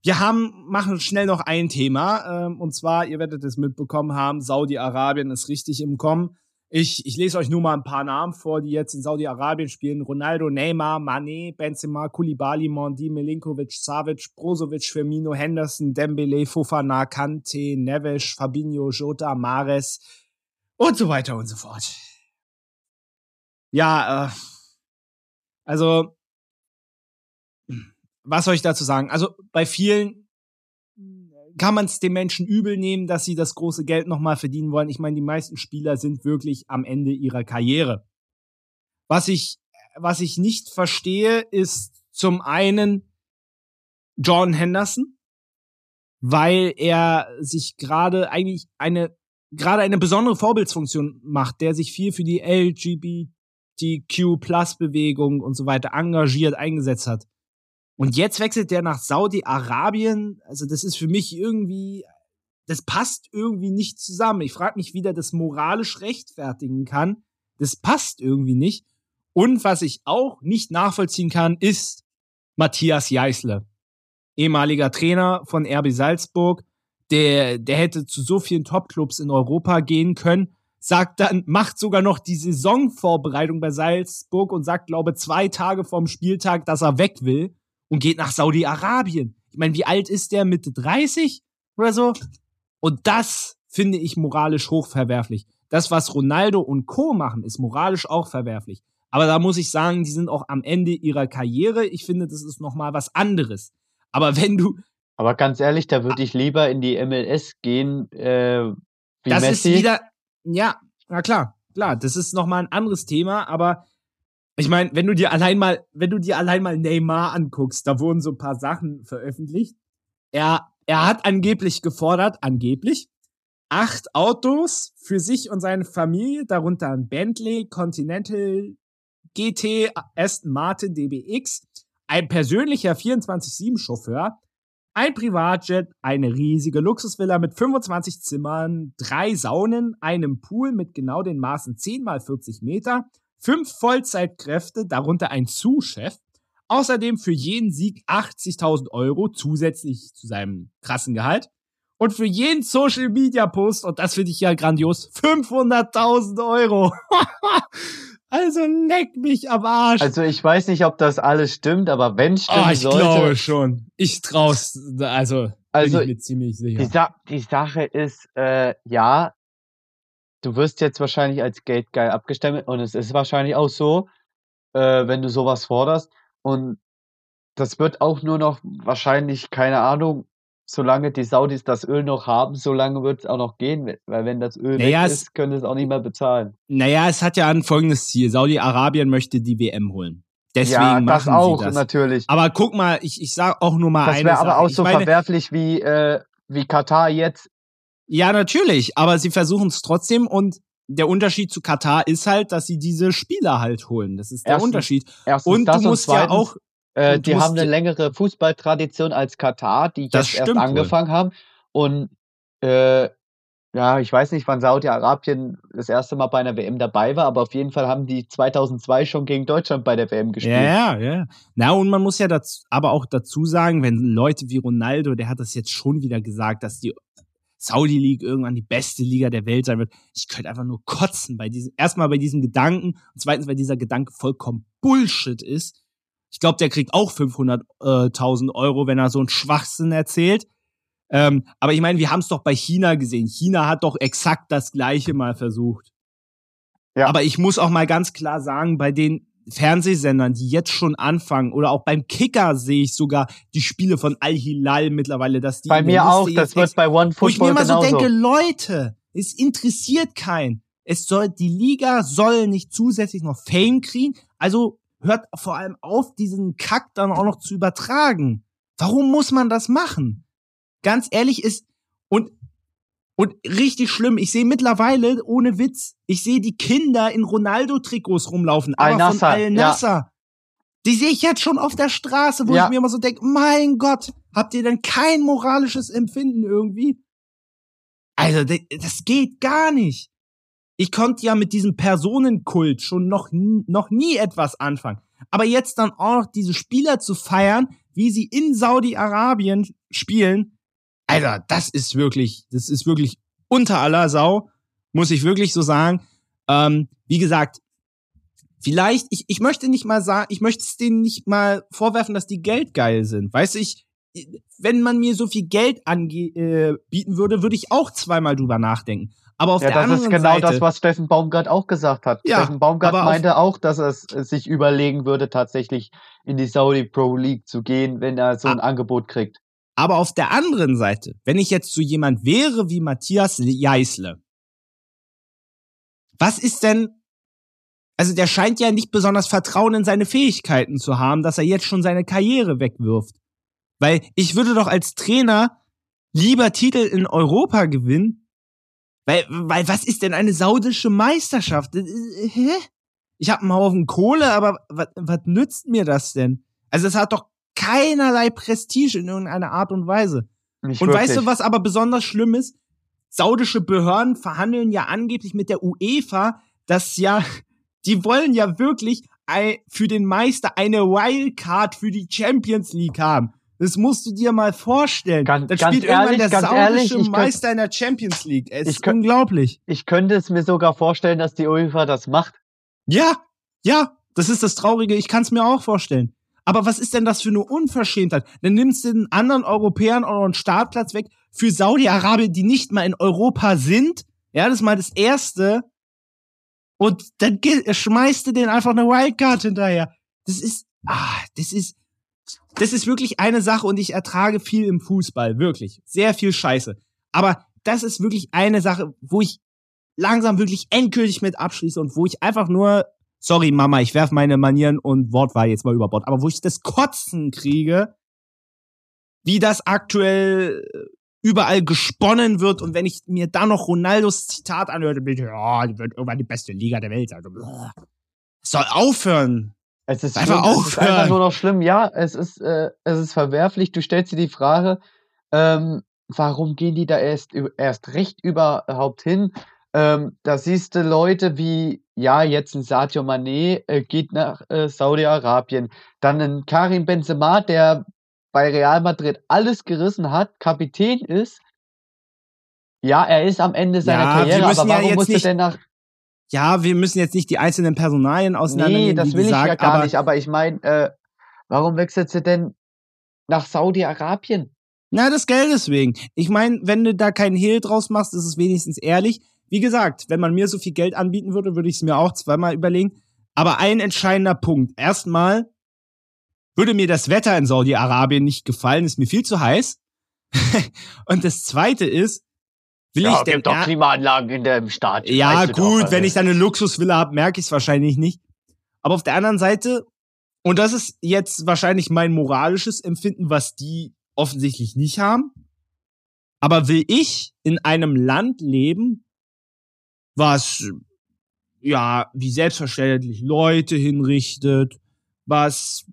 Wir haben, machen schnell noch ein Thema, ähm, und zwar, ihr werdet es mitbekommen haben, Saudi-Arabien ist richtig im Kommen. Ich, ich lese euch nur mal ein paar Namen vor, die jetzt in Saudi-Arabien spielen. Ronaldo, Neymar, Mané, Benzema, Koulibaly, Mondi, Milinkovic, Savic, Brozovic, Firmino, Henderson, Dembele, Fofana, Kante, Neves, Fabinho, Jota, Mares und so weiter und so fort. Ja, äh, also was soll ich dazu sagen? Also bei vielen kann man es den Menschen übel nehmen, dass sie das große Geld nochmal verdienen wollen. Ich meine, die meisten Spieler sind wirklich am Ende ihrer Karriere. Was ich, was ich nicht verstehe, ist zum einen John Henderson, weil er sich gerade eigentlich eine, gerade eine besondere Vorbildsfunktion macht, der sich viel für die LGBTQ-Plus-Bewegung und so weiter engagiert eingesetzt hat. Und jetzt wechselt der nach Saudi-Arabien. Also das ist für mich irgendwie, das passt irgendwie nicht zusammen. Ich frage mich, wie der das moralisch rechtfertigen kann. Das passt irgendwie nicht. Und was ich auch nicht nachvollziehen kann, ist Matthias Jeißle, ehemaliger Trainer von RB Salzburg, der, der hätte zu so vielen Topclubs in Europa gehen können, sagt dann, macht sogar noch die Saisonvorbereitung bei Salzburg und sagt, glaube zwei Tage vorm Spieltag, dass er weg will und geht nach Saudi-Arabien. Ich meine, wie alt ist der? Mitte 30 oder so? Und das finde ich moralisch hochverwerflich. Das, was Ronaldo und Co. machen, ist moralisch auch verwerflich. Aber da muss ich sagen, die sind auch am Ende ihrer Karriere. Ich finde, das ist nochmal was anderes. Aber wenn du. Aber ganz ehrlich, da würde ich lieber in die MLS gehen, äh, wie das Messi. ist wieder. Ja, na klar, klar. Das ist nochmal ein anderes Thema, aber ich meine, wenn du dir allein mal, wenn du dir allein mal Neymar anguckst, da wurden so ein paar Sachen veröffentlicht. Er, er hat angeblich gefordert, angeblich, acht Autos für sich und seine Familie, darunter ein Bentley, Continental, GT, Aston Martin, DBX, ein persönlicher 24-7-Chauffeur, ein Privatjet, eine riesige Luxusvilla mit 25 Zimmern, drei Saunen, einem Pool mit genau den Maßen 10 mal 40 Meter, fünf Vollzeitkräfte, darunter ein Zuschef, außerdem für jeden Sieg 80.000 Euro zusätzlich zu seinem krassen Gehalt und für jeden Social Media Post, und das finde ich ja grandios, 500.000 Euro. also leck mich am Arsch. Also ich weiß nicht, ob das alles stimmt, aber wenn stimmt oh, ich sollte. glaube schon. Ich trau's, also, also bin ich mir ziemlich sicher. Die, Sa die Sache ist, äh, ja, du wirst jetzt wahrscheinlich als geldgeil abgestempelt und es ist wahrscheinlich auch so, äh, wenn du sowas forderst. Und das wird auch nur noch wahrscheinlich, keine Ahnung, solange die Saudis das Öl noch haben, solange wird es auch noch gehen, weil wenn das Öl naja, weg ist, können sie es auch nicht mehr bezahlen. Naja, es hat ja ein folgendes Ziel. Saudi-Arabien möchte die WM holen. Deswegen ja, das machen auch, sie das. natürlich. Aber guck mal, ich, ich sag auch nur mal das eine Das wäre aber auch ich so meine, verwerflich wie, äh, wie Katar jetzt ja, natürlich, aber sie versuchen es trotzdem und der Unterschied zu Katar ist halt, dass sie diese Spieler halt holen. Das ist der Erstens- Unterschied. erstens Und du musst und ja zweitens, auch, Äh, die haben eine längere Fußballtradition als Katar, die Das jetzt erst stimmt wohl. angefangen haben. Und äh, ja, ich weiß nicht, wann Saudi-Arabien das erste Mal bei einer WM dabei war, aber auf jeden Fall haben die 2002 schon gegen Deutschland bei der WM gespielt. ja, ja, ja. Na, und man muss ja dazu, aber auch dazu sagen, wenn Leute wie Ronaldo, der hat das jetzt schon wieder gesagt, dass die Saudi League irgendwann die beste Liga der Welt sein wird. Ich könnte einfach nur kotzen bei diesem, erstmal bei diesem Gedanken und zweitens, weil dieser Gedanke vollkommen Bullshit ist. Ich glaube, der kriegt auch 500.000 Euro, wenn er so einen Schwachsinn erzählt. Ähm, aber ich meine, wir haben es doch bei China gesehen. China hat doch exakt das Gleiche mal versucht. Ja. Aber ich muss auch mal ganz klar sagen, bei den Fernsehsendern, die jetzt schon anfangen, oder auch beim Kicker sehe ich sogar die Spiele von Al-Hilal mittlerweile, dass die Bei mir auch, das wird bei One wo ich mir Football immer so genauso. denke, Leute, es interessiert keinen. Es soll, die Liga soll nicht zusätzlich noch Fame kriegen. Also hört vor allem auf, diesen Kack dann auch noch zu übertragen. Warum muss man das machen? Ganz ehrlich ist, und, und richtig schlimm, ich sehe mittlerweile, ohne Witz, ich sehe die Kinder in Ronaldo-Trikots rumlaufen, aber von Al-Nassr, ja. Die sehe ich jetzt schon auf der Straße, wo Ja. ich mir immer so denke, mein Gott, habt ihr denn kein moralisches Empfinden irgendwie? Also, das geht gar nicht. Ich konnte ja mit diesem Personenkult schon noch, noch nie etwas anfangen. Aber jetzt dann auch diese Spieler zu feiern, wie sie in Saudi-Arabien spielen, Alter, das ist wirklich, das ist wirklich unter aller Sau, muss ich wirklich so sagen. Ähm, wie gesagt, vielleicht, ich, ich möchte nicht mal sagen, ich möchte es denen nicht mal vorwerfen, dass die geldgeil sind. Weißt du, ich, wenn man mir so viel Geld ange äh, bieten würde, würde ich auch zweimal drüber nachdenken. Aber auf Ja, der das anderen ist genau Seite, das, was Steffen Baumgart auch gesagt hat. Ja, Steffen Baumgart meinte auch, dass er äh, sich überlegen würde, tatsächlich in die Saudi Pro League zu gehen, wenn er so ein Angebot kriegt. Aber auf der anderen Seite, wenn ich jetzt so jemand wäre wie Matthias Jeißle, was ist denn, also der scheint ja nicht besonders Vertrauen in seine Fähigkeiten zu haben, dass er jetzt schon seine Karriere wegwirft. Weil ich würde doch als Trainer lieber Titel in Europa gewinnen. Weil, weil was ist denn eine saudische Meisterschaft? Äh, äh, Hä? Ich habe einen Haufen Kohle, aber was, was nützt mir das denn? Also es hat doch keinerlei Prestige in irgendeiner Art und Weise. Nicht Und wirklich. weißt du, was aber besonders schlimm ist? Saudische Behörden verhandeln ja angeblich mit der UEFA, dass ja, die wollen ja wirklich für den Meister eine Wildcard für die Champions League haben. Das musst du dir mal vorstellen. Ganz, das spielt ehrlich, irgendwann der saudische ehrlich, Meister in der Champions League. Es ist könnt, unglaublich. Ich könnte es mir sogar vorstellen, dass die UEFA das macht. Ja, ja, das ist das Traurige. Ich kann es mir auch vorstellen. Aber was ist denn das für eine Unverschämtheit? Dann nimmst du den anderen Europäern euren Startplatz weg für Saudi-Arabien, die nicht mal in Europa sind. Ja, das ist mal das Erste. Und dann schmeißt du denen einfach eine Wildcard hinterher. Das ist, ah, das ist, das ist wirklich eine Sache und ich ertrage viel im Fußball, wirklich. Sehr viel Scheiße. Aber das ist wirklich eine Sache, wo ich langsam wirklich endgültig mit abschließe und wo ich einfach nur, sorry Mama, ich werf meine Manieren und Wortwahl jetzt mal über Bord, aber wo ich das Kotzen kriege, wie das aktuell überall gesponnen wird und wenn ich mir da noch Ronaldos Zitat anhöre, bin ich, ja, die wird irgendwann die beste Liga der Welt. Also, soll aufhören. Es ist, einfach schlimm, es ist einfach nur noch schlimm. Ja, es ist, äh, es ist verwerflich. Du stellst dir die Frage, ähm, warum gehen die da erst, erst recht überhaupt hin? Ähm, da siehst du Leute wie, ja, jetzt ein Sadio Mané äh, geht nach äh, Saudi-Arabien. Dann ein Karim Benzema, der bei Real Madrid alles gerissen hat, Kapitän ist. Ja, er ist am Ende seiner ja, Karriere, aber warum ja musste denn nach ja, wir müssen jetzt nicht die einzelnen Personalien auseinandernehmen. Nee, das will ich gesagt, ja gar aber, nicht, aber ich meine, äh, warum wechselt sie denn nach Saudi-Arabien? Na, das Geld deswegen. Ich meine, wenn du da keinen Hehl draus machst, ist es wenigstens ehrlich. Wie gesagt, wenn man mir so viel Geld anbieten würde, würde ich es mir auch zweimal überlegen. Aber ein entscheidender Punkt. Erstmal würde mir das Wetter in Saudi-Arabien nicht gefallen, ist mir viel zu heiß. Und das zweite ist, Will ja, ich denn, gibt doch Klimaanlagen in dem Staat. Ja, gut, doch, wenn ich dann eine Luxusvilla habe, merke ich es wahrscheinlich nicht. Aber auf der anderen Seite, und das ist jetzt wahrscheinlich mein moralisches Empfinden, was die offensichtlich nicht haben. Aber will ich in einem Land leben, was ja wie selbstverständlich Leute hinrichtet, was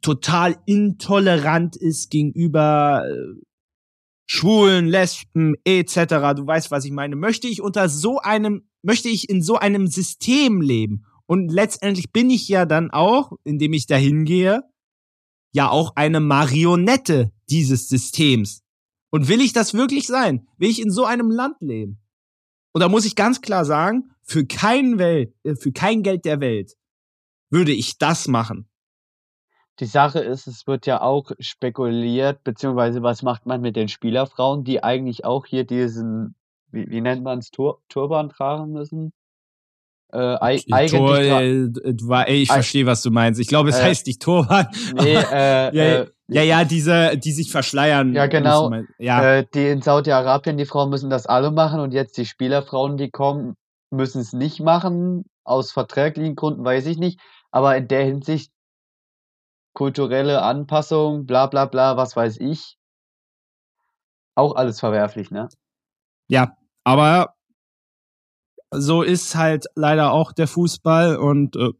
total intolerant ist gegenüber äh, Schwulen, Lesben etc. Du weißt, was ich meine. Möchte ich unter so einem, möchte ich in so einem System leben? Und letztendlich bin ich ja dann auch, indem ich dahin gehe, ja auch eine Marionette dieses Systems. Und will ich das wirklich sein? Will ich in so einem Land leben? Und da muss ich ganz klar sagen, für kein Welt, äh, für kein Geld der Welt würde ich das machen. Die Sache ist, es wird ja auch spekuliert, beziehungsweise was macht man mit den Spielerfrauen, die eigentlich auch hier diesen, wie, wie nennt man es, Tur Turban tragen müssen? Äh, eigentlich Tor, äh, ich verstehe, was du meinst. Ich glaube, es äh, heißt nicht Turban. Nee, äh, ja, äh, ja, ja, diese, die sich verschleiern. Ja, genau. Ja. Äh, die in Saudi-Arabien, die Frauen müssen das alle machen und jetzt die Spielerfrauen, die kommen, müssen es nicht machen. Aus verträglichen Gründen weiß ich nicht. Aber in der Hinsicht kulturelle Anpassung, bla bla bla, was weiß ich. Auch alles verwerflich, ne? Ja, aber so ist halt leider auch der Fußball und äh,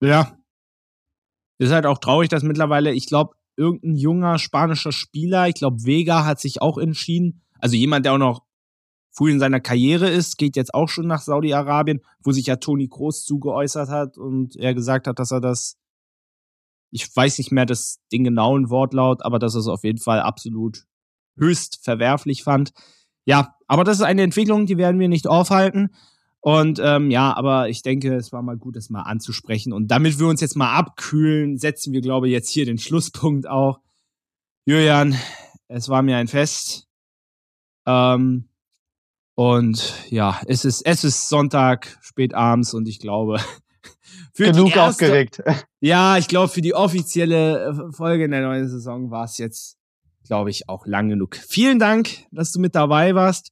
ja, ist halt auch traurig, dass mittlerweile, ich glaube, irgendein junger spanischer Spieler, ich glaube, Vega hat sich auch entschieden, also jemand, der auch noch früh in seiner Karriere ist, geht jetzt auch schon nach Saudi-Arabien, wo sich ja Toni Kroos zugeäußert hat und er gesagt hat, dass er das ich weiß nicht mehr das, den genauen Wortlaut, aber dass er es auf jeden Fall absolut höchst verwerflich fand. Ja, aber das ist eine Entwicklung, die werden wir nicht aufhalten. Und ähm, ja, aber ich denke, es war mal gut, das mal anzusprechen. Und damit wir uns jetzt mal abkühlen, setzen wir, glaube ich, jetzt hier den Schlusspunkt auch. Julian, es war mir ein Fest. Ähm, und ja, es ist, es ist Sonntag, spät abends und ich glaube, für Genug die erste, aufgeregt. Ja, ich glaube, für die offizielle äh, Folge in der neuen Saison war es jetzt, glaube ich, auch lang genug. Vielen Dank, dass du mit dabei warst.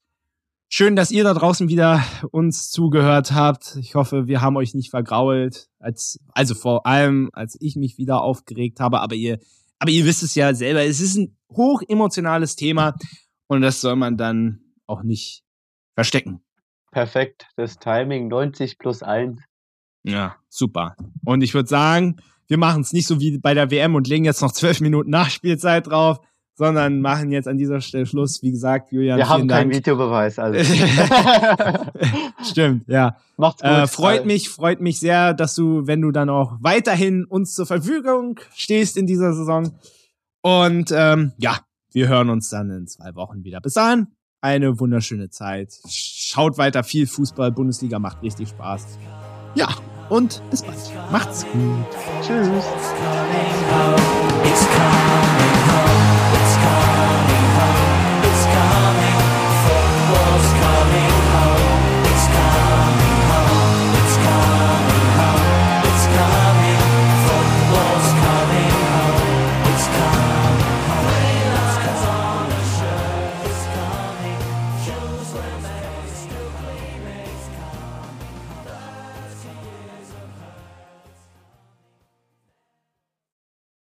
Schön, dass ihr da draußen wieder uns zugehört habt. Ich hoffe, wir haben euch nicht vergrault, als, also vor allem, als ich mich wieder aufgeregt habe. Aber ihr, aber ihr wisst es ja selber. Es ist ein hoch emotionales Thema und das soll man dann auch nicht verstecken. Perfekt. Das Timing 90 plus 1. Ja, super. Und ich würde sagen, wir machen es nicht so wie bei der WM und legen jetzt noch zwölf Minuten Nachspielzeit drauf, sondern machen jetzt an dieser Stelle Schluss. Wie gesagt, Julian, wir haben keinen Videobeweis. Also. Stimmt, ja. Macht's gut. Äh, freut mich, freut mich sehr, dass du, wenn du dann auch weiterhin uns zur Verfügung stehst in dieser Saison. Und ähm, ja, wir hören uns dann in zwei Wochen wieder. Bis dahin, eine wunderschöne Zeit. Schaut weiter viel Fußball. Bundesliga macht richtig Spaß. Ja, und bis bald. Macht's gut. Tschüss.